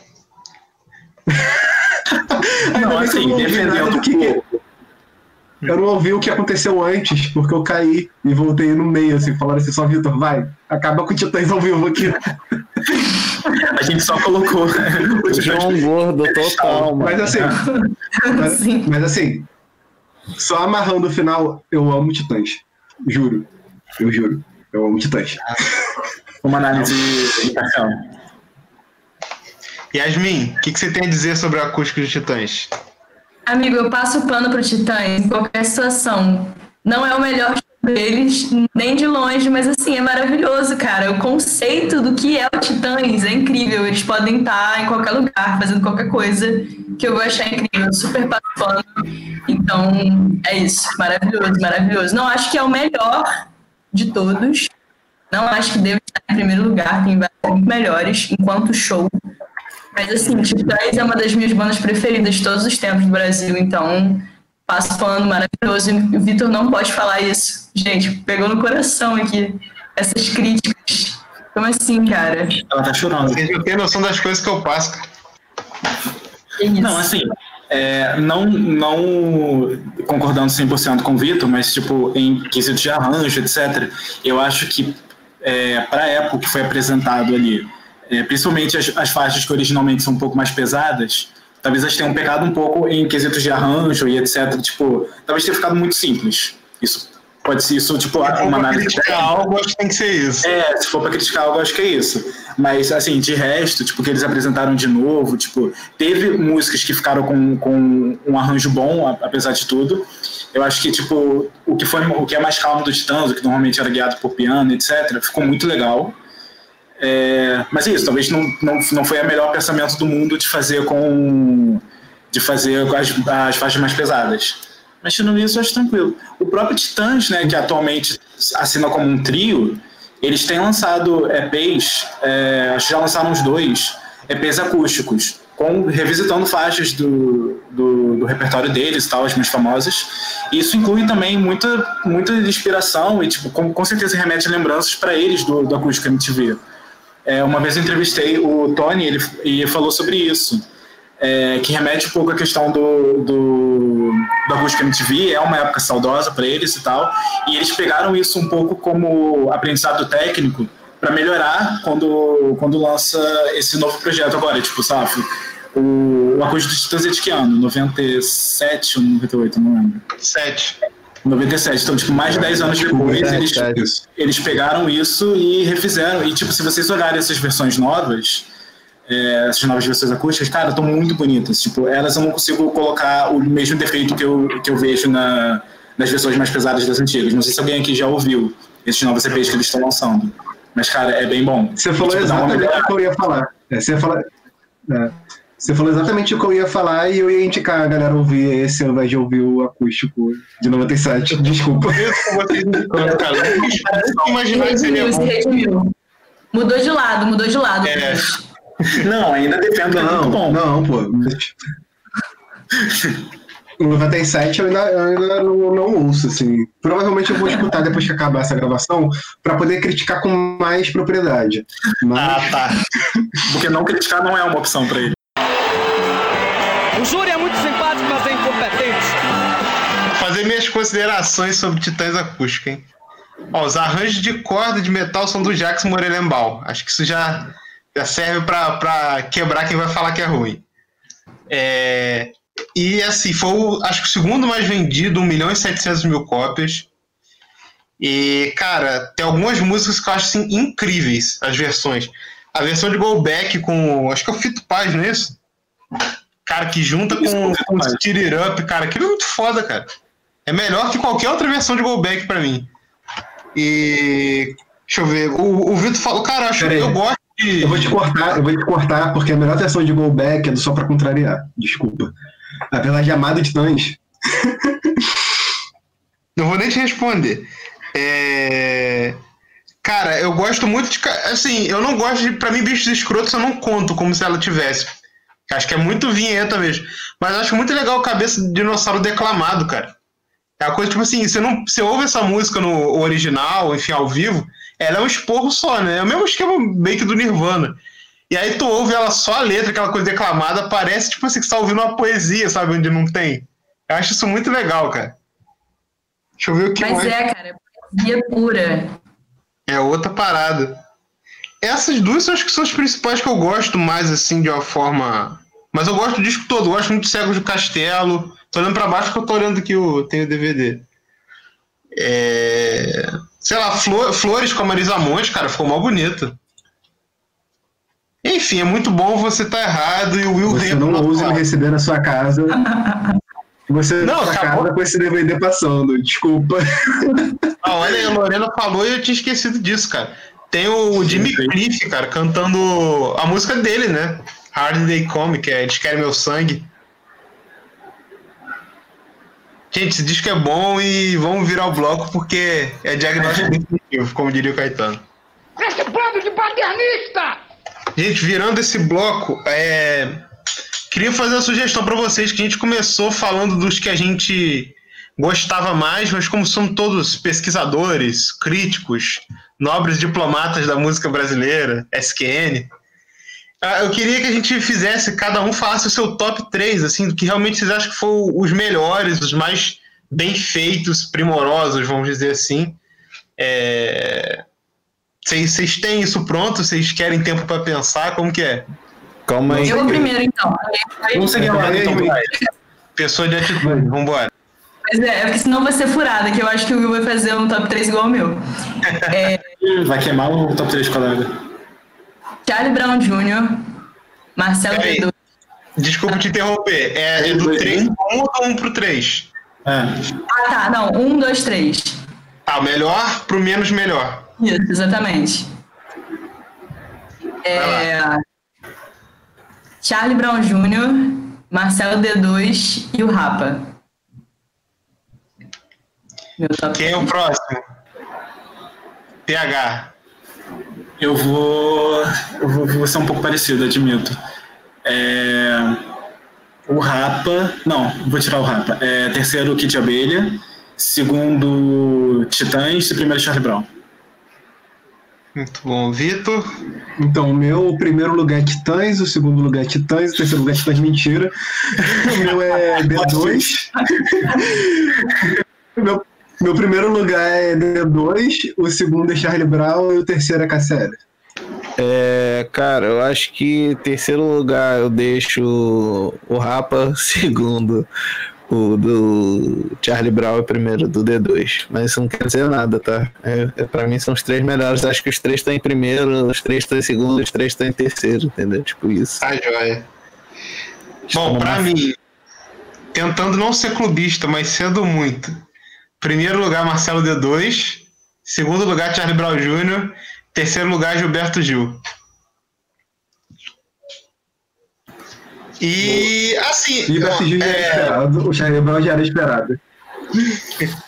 (laughs) (laughs) não, assim, defendendo que. Eu não ouvi o que aconteceu antes, porque eu caí e voltei no meio, assim, falaram assim, só Vitor, vai, acaba com o Titãs ao vivo aqui. A gente só colocou o João Gordo total, Mas assim, (laughs) mas, mas, assim, só amarrando o final, eu amo Titãs. Juro. Eu juro. Eu amo Titãs. Uma análise imparcial. Yasmin, o que, que, você tem a dizer sobre o acústico de Titãs? Amigo, eu passo o pano pro Titãs em qualquer situação. Não é o melhor deles, nem de longe, mas assim, é maravilhoso, cara. O conceito do que é o Titãs é incrível. Eles podem estar em qualquer lugar, fazendo qualquer coisa que eu vou achar incrível. Super passo pano. Então, é isso. Maravilhoso, maravilhoso. Não acho que é o melhor de todos. Não acho que deve estar em primeiro lugar, tem vários melhores enquanto show. Mas assim, Titãs é uma das minhas bandas preferidas de todos os tempos do Brasil, então passo falando maravilhoso. E o Vitor não pode falar isso. Gente, pegou no coração aqui essas críticas. Como assim, cara? Ela tá chorando. Vocês não têm noção das coisas que eu passo, cara. Não, assim, é, não, não concordando 100% com o Vitor, mas tipo, em quesito de arranjo, etc., eu acho que é, para a época que foi apresentado ali, é, principalmente as, as, faixas que originalmente são um pouco mais pesadas, talvez elas tenham pecado um pouco em quesitos de arranjo e etc. Tipo, talvez tenha ficado muito simples. Isso pode ser isso, tipo, se uma análise. criticar algo, acho que tem que ser isso. É, se for para criticar algo, acho que é isso. Mas, assim, de resto, tipo, que eles apresentaram de novo, tipo, teve músicas que ficaram com, com um arranjo bom, apesar de tudo. Eu acho que, tipo, o que, foi, o que é mais calmo do Titãs, o que normalmente era guiado por piano, etc., ficou muito legal. É, mas é isso, talvez não, não, não foi o melhor pensamento do mundo de fazer com de fazer as, as faixas mais pesadas. Mas tirando isso, eu acho tranquilo. O próprio Titãs, né, que atualmente assina como um trio, eles têm lançado EPs, é, acho que já lançaram uns dois, EPs acústicos, com, revisitando faixas do, do, do, repertório deles e tal, as mais famosas. Isso inclui também muita, muita inspiração e, tipo, com, com certeza remete lembranças para eles do, do Acústico MTV. É, uma vez eu entrevistei o Tony ele, e falou sobre isso é, que remete um pouco à questão do, do, do Acústica MTV, é uma época saudosa para eles e tal, e eles pegaram isso um pouco como aprendizado técnico para melhorar quando, quando lança esse novo projeto agora, tipo, sabe, o, o Acústico de é ano? 97 ou 98, não lembro. 7. 97, então, tipo, mais de 10 anos depois, eles, eles pegaram isso e refizeram, e, tipo, se vocês olharem essas versões novas, é, essas novas versões acústicas, cara, estão muito bonitas. Tipo, elas eu não consigo colocar o mesmo defeito que eu, que eu vejo na, nas versões mais pesadas das antigas. Não sei se alguém aqui já ouviu esses novos EPs que eles estão lançando. Mas, cara, é bem bom. Você falou Tipo, dá uma exatamente o que eu ia falar. É, você, fala, é, você falou exatamente o que eu ia falar e eu ia indicar a galera ouvir esse ao invés de ouvir o acústico de 97. (laughs) Desculpa. imaginar que seria bom. Mudou de lado, mudou de lado. É. Não, ainda defendo que é Não, bom. não, pô. (laughs) O 97 eu ainda, eu ainda não, não ouço, assim. Provavelmente eu vou escutar depois que acabar essa gravação pra poder criticar com mais propriedade. Mas Ah, tá. (laughs) Porque não criticar não é uma opção pra ele. Júri é muito simpático, mas é incompetente. Fazer minhas considerações sobre Titãs Acústica, hein? Ó, os arranjos de corda de metal são do Jackson Morelenbaum. Acho que isso já, já serve pra quebrar quem vai falar que é ruim. É, e assim, foi o, acho que o segundo mais vendido, 1 milhão e 700 mil cópias. E, cara, tem algumas músicas que eu acho assim, incríveis, as versões. A versão de Go Back com. Acho que é o Fito Paz, não é isso? Cara, que junta com, Fito com It Up, cara. Aquilo é muito foda, cara. É melhor que qualquer outra versão de Go Back pra mim. E. Deixa eu ver. O, o Vitor falou, cara, acho, Peraí. eu gosto de. eu vou te cortar, eu vou te cortar, porque a melhor versão de Go Back é do Só Pra Contrariar. Desculpa. Apesar de Amado Titãs, Não vou nem te responder. É... Cara, eu gosto muito de. Assim, eu não gosto de. Pra mim, bichos escrotos eu não conto como se ela tivesse. Acho que é muito vinheta mesmo. Mas acho muito legal o cabeça de dinossauro declamado, cara. É uma coisa tipo assim, você não. Você ouve essa música no original, enfim, ao vivo, ela é um esporro só, né? É o mesmo esquema meio que do Nirvana. E aí tu ouve ela só a letra, aquela coisa declamada, parece tipo assim que você tá ouvindo uma poesia, sabe? Onde não tem. Eu acho isso muito legal, cara. Deixa eu ver o que Mas mais. é, cara, é poesia pura. É outra parada. Essas duas eu acho que são as principais que eu gosto mais, assim, de uma forma. Mas eu gosto do disco todo, eu gosto muito de Cegos do Castelo. Tô olhando pra baixo que eu tô olhando aqui o. Tem o DVD. É... Sei lá, Flor- Flores com a Marisa Monte, cara, ficou mal bonito. Enfim, é muito bom você tá errado e o Will você não ousa tua- me receber na sua casa. (laughs) Você Não, sua acabou. casa com esse DVD passando. Desculpa. Ah, olha aí, a Lorena falou e eu tinha esquecido disso, cara. Tem o Jimmy Sim. Cliff, cara, cantando a música dele, né? Hard Day Come, que é Eles Querem Meu Sangue. Gente, esse disco é bom e vamos virar o bloco porque é diagnóstico (laughs) definitivo, como diria o Caetano. Esse bando de paternista! Gente, virando esse bloco, é, queria fazer uma sugestão para vocês que a gente começou falando dos que a gente gostava mais, mas como somos todos pesquisadores, críticos, nobres diplomatas da música brasileira, SQN, ah, eu queria que a gente fizesse, cada um falasse o seu top 3, assim, do que realmente vocês acham que foram os melhores, os mais bem feitos, primorosos, vamos dizer assim. É, Vocês vocês têm isso pronto? Vocês querem tempo para pensar? Como que é? Calma aí. Eu vou primeiro, então. Então, vai. Pessoa de atitude, vambora. Mas é, é porque senão vai ser furada, que eu acho que o Will vai fazer um top 3 igual ao meu. É, (laughs) Vai queimar o top 3 colega. Charlie Brown Jr., Marcelo Peraí. Pedro. Desculpa te interromper. É, é do 3 pro 1 ou do 1 pro 3? É. Ah, tá. Não, um, dois, três. Tá, o melhor pro menos melhor. Isso, exatamente. É, Charlie Brown Jr., Marcelo D2 e o Rapa. Meu top Quem é o próximo? PH. Eu vou, eu vou, vou ser um pouco parecido, admito. É, o Rapa. Não, vou tirar o Rapa. É, terceiro, Kid Abelha. Segundo, Titãs. E primeiro, Charlie Brown. Muito bom. Vitor. Então, o meu primeiro lugar é Titãs, o segundo lugar é Titãs, o terceiro lugar é Titãs Mentira. (laughs) O meu é D2. (laughs) meu, meu primeiro lugar é D2, o segundo é Charlie Brown e o terceiro é KCL. É, cara, eu acho que terceiro lugar eu deixo o Rapa, (laughs) segundo O do Charlie Brown é primeiro, do D2. Mas isso não quer dizer nada, tá? É, é, pra mim são os três melhores. Acho que os três estão em primeiro, os três estão em segundo, os três estão em terceiro, entendeu? Tipo isso. Tá joia. Bom, pra mim, tentando não ser clubista, mas sendo muito. Primeiro lugar, Marcelo D2. Segundo lugar, Charlie Brown Jr. Terceiro lugar, Gilberto Gil. E assim. Gilberto Gil já era é, esperado, o Charlie Brown já era esperado. (laughs)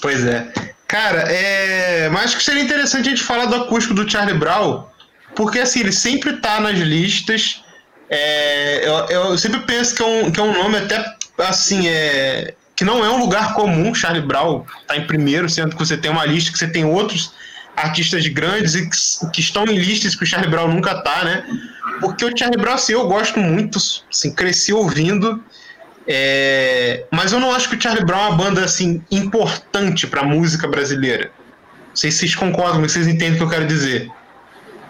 Pois é. Cara, é... mas acho que seria interessante a gente falar do acústico do Charlie Brown, porque assim, ele sempre tá nas listas. É... Eu, eu sempre penso que é, um, que é um nome até assim, é... que não é um lugar comum, Charlie Brown tá em primeiro, sendo que você tem uma lista que você tem outros artistas grandes e que, que estão em listas que o Charlie Brown nunca tá, né? Porque o Charlie Brown, assim, eu gosto muito, assim, cresci ouvindo. É... Mas eu não acho que o Charlie Brown é uma banda assim importante para a música brasileira. Não sei se vocês concordam, mas vocês entendem o que eu quero dizer.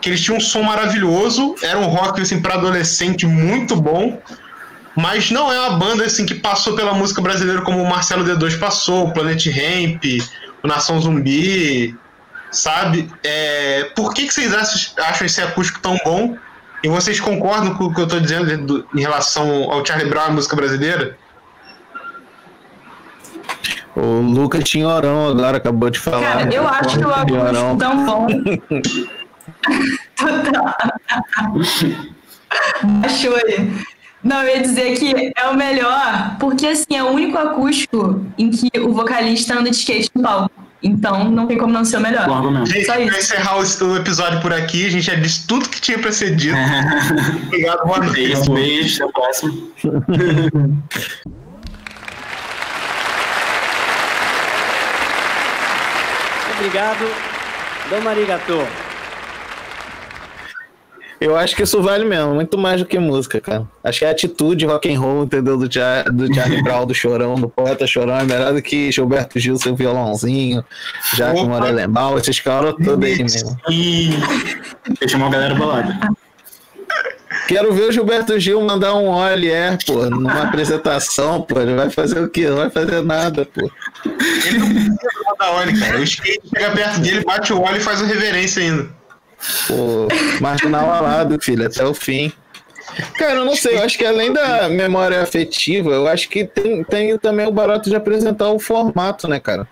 Que eles tinham um som maravilhoso, era um rock assim para adolescente muito bom, mas não é uma banda assim que passou pela música brasileira como o Marcelo D2 passou, o Planet Ramp, o Nação Zumbi, sabe? É... Por que, que vocês acham, acham esse acústico tão bom? E vocês concordam com o que eu estou dizendo do, em relação ao Charlie Brown, a música brasileira? O Lucas Tinhorão agora acabou de falar. Cara, eu acho que o acústico tão bom. (laughs) Total. Baixou aí. Não, eu ia dizer que é o melhor, porque assim, é o único acústico em que o vocalista anda de skate no palco. Então não tem como não ser o melhor. Gente, Só isso. encerrar o, o episódio por aqui, a gente já disse tudo que tinha pra ser dito. (laughs) Obrigado, boa noite. Beijo, beijo, até a próxima. (laughs) Obrigado. Dom arigato. Eu acho que isso vale mesmo, muito mais do que música, cara. Acho que a atitude rock and roll, entendeu? Do, Char do Charlie (laughs) Brown, do Chorão, do Poeta Chorão, é melhor do que Gilberto Gil, seu violãozinho, Jaque Morelembal, esses caras todos aí mesmo. Chamar a galera bolada. Quero ver o Gilberto Gil mandar um olhe, é, pô, numa apresentação, pô. Ele vai fazer o quê? Não vai fazer nada, pô. Ele não precisa mandar óleo, cara. O skate chega perto dele, bate o óleo e faz uma reverência ainda. Pô, marginal alado, filho, até o fim. Cara, eu não sei, eu acho que além da memória afetiva, eu acho que tem, tem também o barato de apresentar o formato, né, cara?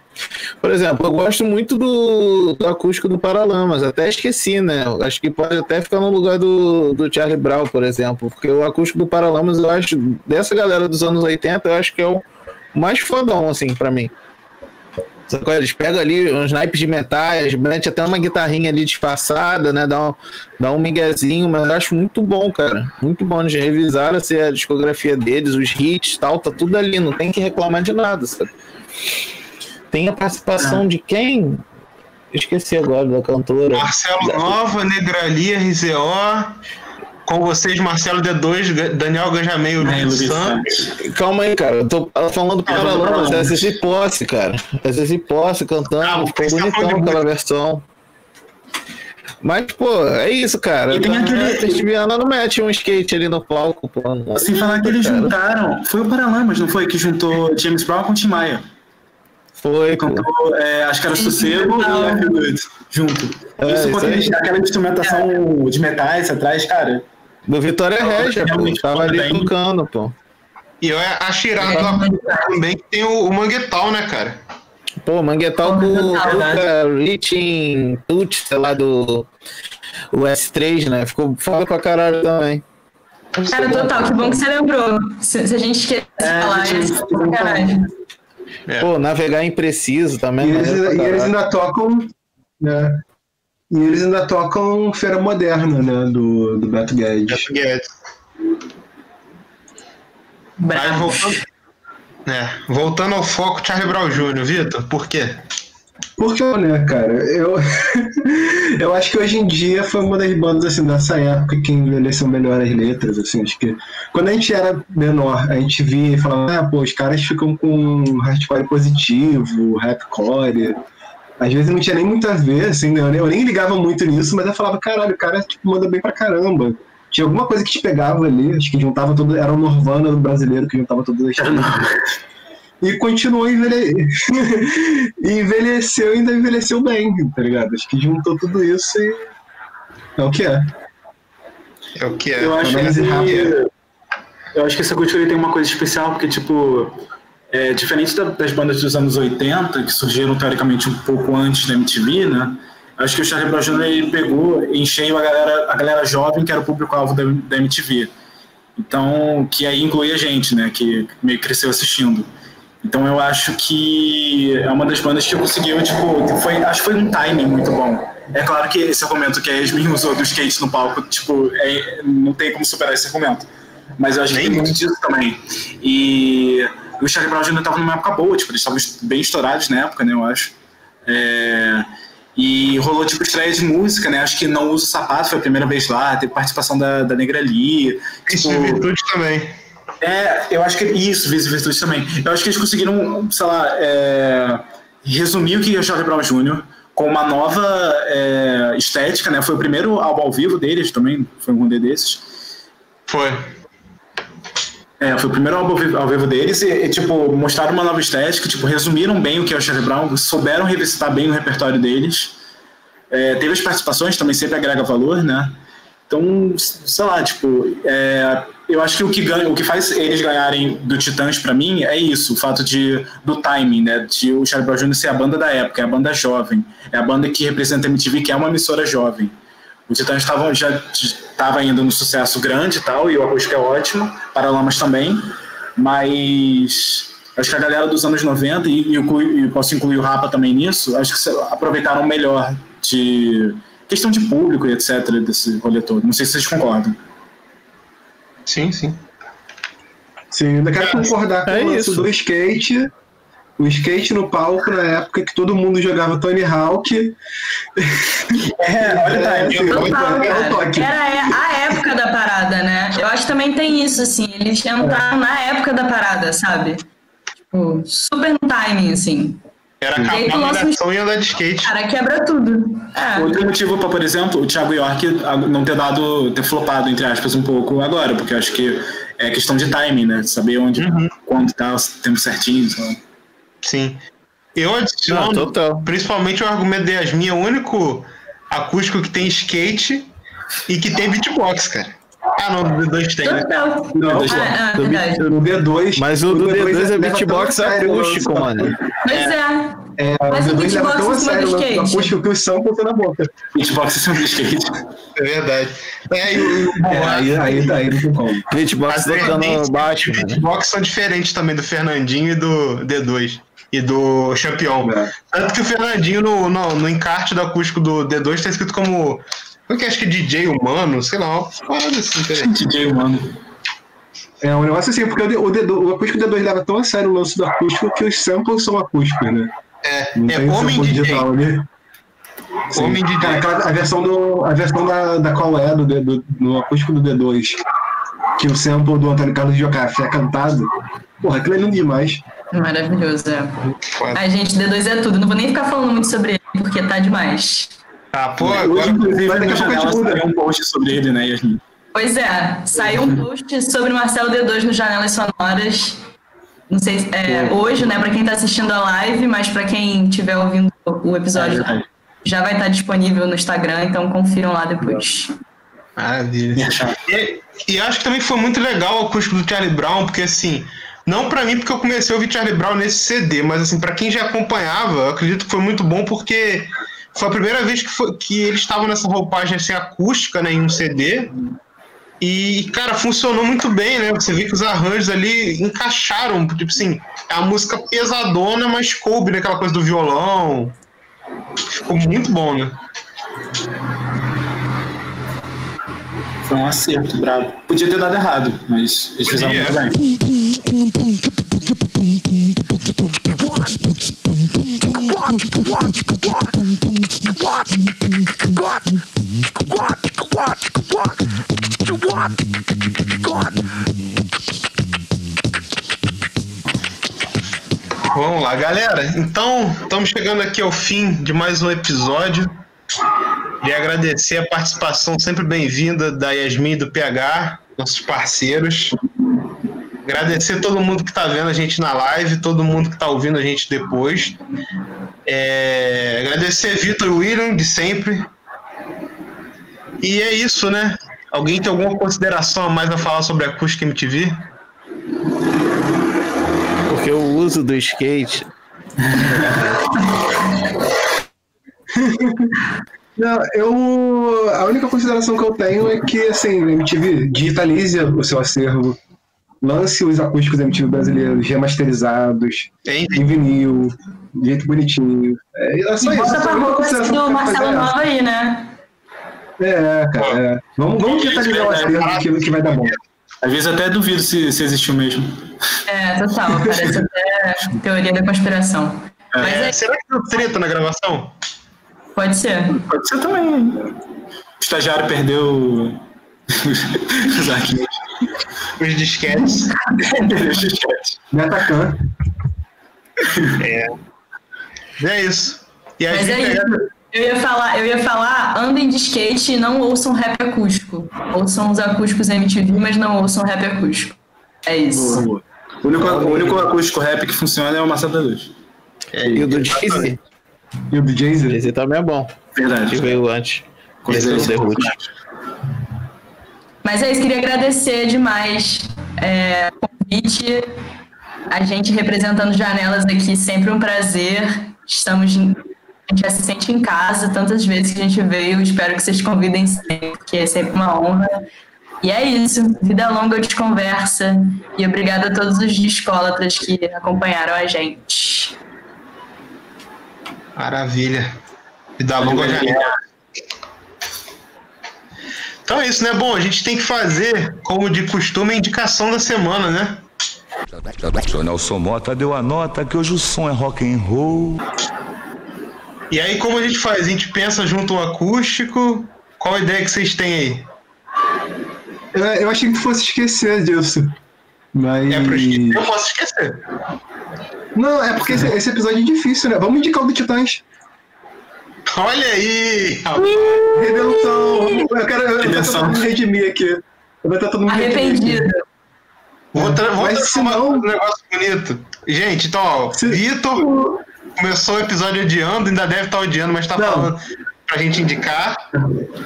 Por exemplo, eu gosto muito do, do acústico do Paralamas, até esqueci, né? Acho que pode até ficar no lugar do, do Charlie Brown, por exemplo, porque o acústico do Paralamas, eu acho, dessa galera dos anos 80, eu acho que é o mais fodão, assim, pra mim. Sacou? Eles pegam ali uns naipes de metais, mete até uma guitarrinha ali disfarçada, né? Dá um, dá um miguezinho, mas eu acho muito bom, cara. Muito bom. Eles revisaram assim, a discografia deles, os hits e tal, tá tudo ali, não tem que reclamar de nada, sabe? Tem a participação de quem? Esqueci agora da cantora. Marcelo Nova, Negralia, RZO. Com vocês, Marcelo D2, Daniel Ganjameio, Luiz Santos. Calma aí, cara. Eu tô falando Paralamas, é Ceci Posse, cara. É Ceci Posse cantando. ficou bonitão aquela versão. Mas, pô, é isso, cara. E tem aquele- A Testiviana não mete um skate ali no palco, pô. Não. Sem falar que eles Cara. juntaram. Foi o Paralamas, não foi? Que juntou James Brown com o Tim Maia. Foi. Cantou, é, acho que era Sossego e Life Good, junto. É, isso isso aquele- aquela instrumentação de metais atrás, cara. Do Vitória Regia, pô. Tava ali bem. tocando, pô. E eu acho irado também que tem o, o Manguetal, né, cara? Pô, Manguetal do Luca Riching Tuts, sei lá, do o S3, né? Ficou foda pra caralho também. Cara, total, que bom que você lembrou. Se, se a gente esquecer de falar, é sacanagem. Pô, navegar impreciso também. E eles, e eles caralho. ainda tocam. Né? E eles ainda tocam Feira Moderna, né? Do, do Beto Guedes. Beto Guedes. Mas voltando, é, voltando ao foco, Charlie Brown Jr., Vitor, por quê? Porque, né, cara, eu, (laughs) eu acho que hoje em dia foi uma das bandas, assim, dessa época que envelheceu melhor as letras, assim, acho que quando a gente era menor, a gente via e falava, ah, pô, os caras ficam com hardcore positivo, rapcore, às vezes não tinha nem muito a ver, assim, né, eu nem, ligava muito nisso, mas eu falava, caralho, o cara, tipo, manda bem pra caramba, tinha alguma coisa que te pegava ali, acho que juntava tudo, era o Norvana do brasileiro que juntava todas as E continuou envelhe... (laughs) e envelheceu e ainda envelheceu bem, tá ligado? Acho que juntou tudo isso e é o que é. É o que é. Eu acho que, eu acho que essa cultura tem uma coisa especial, porque, tipo, é, diferente da, das bandas dos anos 80, que surgiram teoricamente um pouco antes da MTV, né? Acho que o Charlie Brown Jr. ele pegou em cheio a galera, a galera jovem, que era o público-alvo da, da MTV. Então, que aí inclui a gente, né? Que meio que cresceu assistindo. Então eu acho que é uma das bandas que conseguiu, tipo, foi, acho que foi um timing muito bom. É claro que esse argumento que a Yasmin usou do skate no palco, tipo, é, não tem como superar esse argumento. Mas eu acho que tem muito disso também. E o Charlie Brown Jr. estava numa época boa, tipo, eles estavam bem estourados na época, né, eu acho. É, e rolou, tipo, estreia de música, né? Acho que Não Uso Sapato foi a primeira vez lá, teve participação da, da Negra Lee. Tipo, Virtude também. É, eu acho que isso, Vice Virtude também. Eu acho que eles conseguiram, sei lá, é, resumir o que é o Charlie Brown Jr. com uma nova é, estética, né? Foi o primeiro álbum ao vivo deles também, foi um rolê desses. Foi. É, foi o primeiro álbum ao vivo deles e, e, tipo, mostraram uma nova estética, tipo, resumiram bem o que é o Charlie Brown, souberam revisitar bem o repertório deles. É, teve as participações, também sempre agrega valor, né? Então, sei lá, tipo, é, eu acho que o que ganha, o que faz eles ganharem do Titãs para mim é isso, o fato de do timing, né, de o Charlie Brown Jr. ser a banda da época, é a banda jovem, é a banda que representa a MTV, que é uma emissora jovem. O Titãs já estava indo no sucesso grande e tal, e o acústico é ótimo, Paralamas também, mas acho que a galera dos anos 90, e, e, e posso incluir o Rapa também nisso, acho que aproveitaram melhor de questão de público e etc. desse rolê todo. Não sei se vocês concordam. Sim, sim. Sim, ainda quero concordar com é o lance do skate. O skate no palco na época que todo mundo jogava Tony Hawk. É, olha aí. É, Total, Era a época da parada, né? Eu acho que também tem isso, assim. Eles entraram na época da parada, sabe? Tipo, super no timing, assim. Era a e andar de skate. Cara, quebra tudo. É. Outro motivo para, por exemplo, o Thiago York não ter dado, ter flopado, entre aspas, um pouco agora, porque eu acho que é questão de timing, né? Saber onde, uhum. quando tá o tempo certinho. Então. Sim. Eu adiciono, ah, principalmente o argumento de Yasmin, é o único acústico que tem skate e que tem beatbox, cara. Ah, não, do D2 tem, né? Não, não ah, ah, do, D2. Mas o do D2 é beatbox acústico, mano. Pois é. é. Mas o beatbox tão a sério o acústico que o sample tá na boca. Beatbox é sempre skate. É verdade. É, é, aí, aí, aí não tem como. Beatbox tocando baixo. Beatbox são diferentes também do Fernandinho e do D2 e do Champion. É. Tanto que o Fernandinho, no, no, no, encarte do acústico do D2, tá escrito como eu que acho que DJ humano, sei lá, uma parada assim, (laughs) DJ humano. É um negócio assim, porque o, D2, o acústico D2 leva tão a sério o lance do acústico que os samples são acústicos, né? É, Não é homem DJ. Ali. Homem DJ. Cara, a versão, do, a versão da, da qual é do, do, do acústico do D2, que o sample do Antônio Carlos de Jocafe é cantado, porra, aquilo é lindo demais. Maravilhoso, é. A gente, D2 é tudo. Não vou nem ficar falando muito sobre ele, porque tá demais. Ah, pô, agora inclusive vai ter janela saiu um post sobre ele, né, Yasmin? Pois é, saiu um post sobre Marcelo D2 no Janelas Sonoras. Não sei se é hoje, né, para quem está assistindo a live, mas para quem estiver ouvindo o episódio, é já vai estar tá disponível no Instagram, então confiram lá depois. Maravilha. E, e acho que também foi muito legal o acústico do Charlie Brown, porque assim, não para mim, porque eu comecei a ouvir Charlie Brown nesse CD, mas assim, para quem já acompanhava, eu acredito que foi muito bom porque foi a primeira vez que, foi, que eles estavam nessa roupagem assim, acústica, né, em um CD. E, cara, funcionou muito bem, né? Você vê que os arranjos ali encaixaram, tipo assim, a música pesadona, mas coube naquela coisa do violão. Ficou muito bom, né? Foi um acerto, bravo. Podia ter dado errado, mas eles fizeram muito bem. Vamos lá, galera. Então, estamos chegando aqui ao fim de mais um episódio. Queria agradecer a participação sempre bem-vinda da Yasmin e do PH, nossos parceiros. Agradecer todo mundo que está vendo a gente na live, todo mundo que está ouvindo a gente depois. É, agradecer Vitor William, de sempre. E é isso, né? Alguém tem alguma consideração a mais a falar sobre a Acústica MTV? Porque o uso do skate. (laughs) Não, eu. A única consideração que eu tenho é que, assim, MTV, digitalize o seu acervo, lance os acústicos MTV brasileiros remasterizados, em vinil, de jeito bonitinho. É, é só E isso. bota pra boca consideração do Marcelo. Nova aí, né? É, cara. é. Vamos, vamos digitalizar o acervo que, que vai dar bom. Às vezes até duvido se, se existiu mesmo. É, total. Parece até teoria da conspiração. Mas é, Será que deu treta na gravação? pode ser. Pode ser também. O estagiário perdeu (laughs) os arquivos. Os disquetes. Perdeu os disquetes. Metacan. É. É isso. E a Mas é isso. Eu ia falar, eu ia falar, andem de skate e não ouçam rap acústico. Ouçam os acústicos MTV, mas não ouçam rap acústico. É isso. Boa. O único, o único acústico rap que funciona é o Marcelo da Luz. E o do Jay-Z. E o do Jay-Z? Jay-Z também é bom. Verdade. Que veio antes. É. Mas é isso, queria agradecer demais é, o convite. A gente representando janelas aqui, sempre um prazer. Estamos. A gente já se sente em casa tantas vezes que a gente veio. Espero que vocês convidem sempre, porque é sempre uma honra. E é isso. Vida longa de conversa. E obrigada a todos os discólatras que acompanharam a gente. Maravilha. E da longa janela. Então é isso, né? Bom, a gente tem que fazer, como de costume, a indicação da semana, né? O Nelson Mota deu a nota que hoje o som é rock and roll. E aí, como a gente faz? A gente pensa junto ao acústico. Qual a ideia que vocês têm aí? Eu, eu achei que fosse esquecer disso. Mas. É pro esquecer? Eu posso esquecer. Não, é porque esse, esse episódio é difícil, né? Vamos indicar o do Titãs. Olha aí! Redenção! Eu quero, eu quero tentar me redimir aqui. Eu vou tentar me redimir. Arrependido. Vou, tra vou transformar um negócio bonito. Gente, então, ó, Vitor começou o episódio odiando, ainda deve estar odiando, mas tá falando pra gente indicar.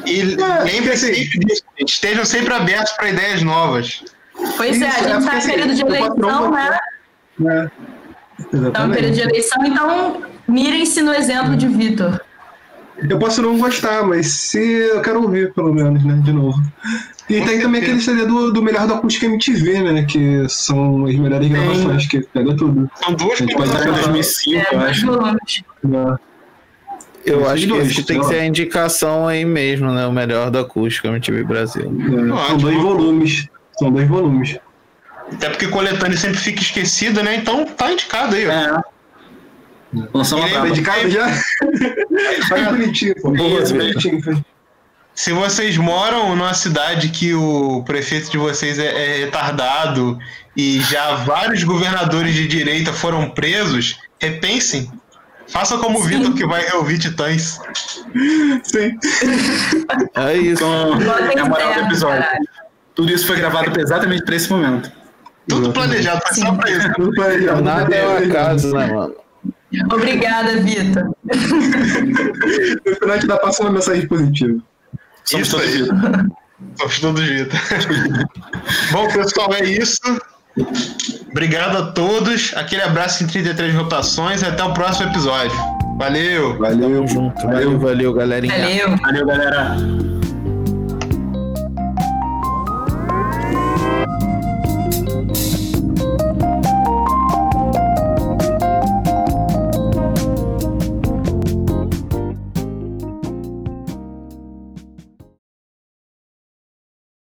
E lembrem assim, sempre disso. Estejam sempre abertos para ideias novas. Pois é, a Isso, gente é tá porque, em assim, período de eleição, patrão- né? É. Estamos em período de eleição, então mirem-se no exemplo de Vitor. Eu posso não gostar, mas se eu quero ouvir, pelo menos, né? De novo. E tem também aquele CD do, do melhor do acústica MTV, né? Que são as melhores gravações, que pega tudo. São duas em dar 2005, É, eu acho. volumes. Eu acho que dois, esse tem que ser a indicação aí mesmo, né? O melhor da acústica MTV Brasil. É, são dois volumes. São dois volumes. Até porque coletânea sempre fica esquecida, né? Então tá indicado aí, ó. Lançou uma braba. Dedicado já? (laughs) Faz bonitinho, pô. Vitor. bonitinho. Se vocês moram numa cidade que o prefeito de vocês é, é retardado e já vários governadores de direita foram presos, repensem. Faça como o Vitor que vai reouvir Titãs. Sim. É isso. Então, é a moral do episódio. caralho. Tudo isso foi gravado exatamente pra esse momento. Tudo planejado, foi só pra isso. Tudo planejado. Nada é um acaso, né, mano? Obrigada, Vitor. No final a gente dá passa uma mensagem positiva. Somos Isso todos aí. Vitor. Somos todos Vitor. Bom, pessoal, é isso. Obrigado a todos. Aquele abraço em 33 rotações e até o próximo episódio. Valeu! Valeu. Junto. Valeu, valeu, galerinha. Valeu. Valeu, galera.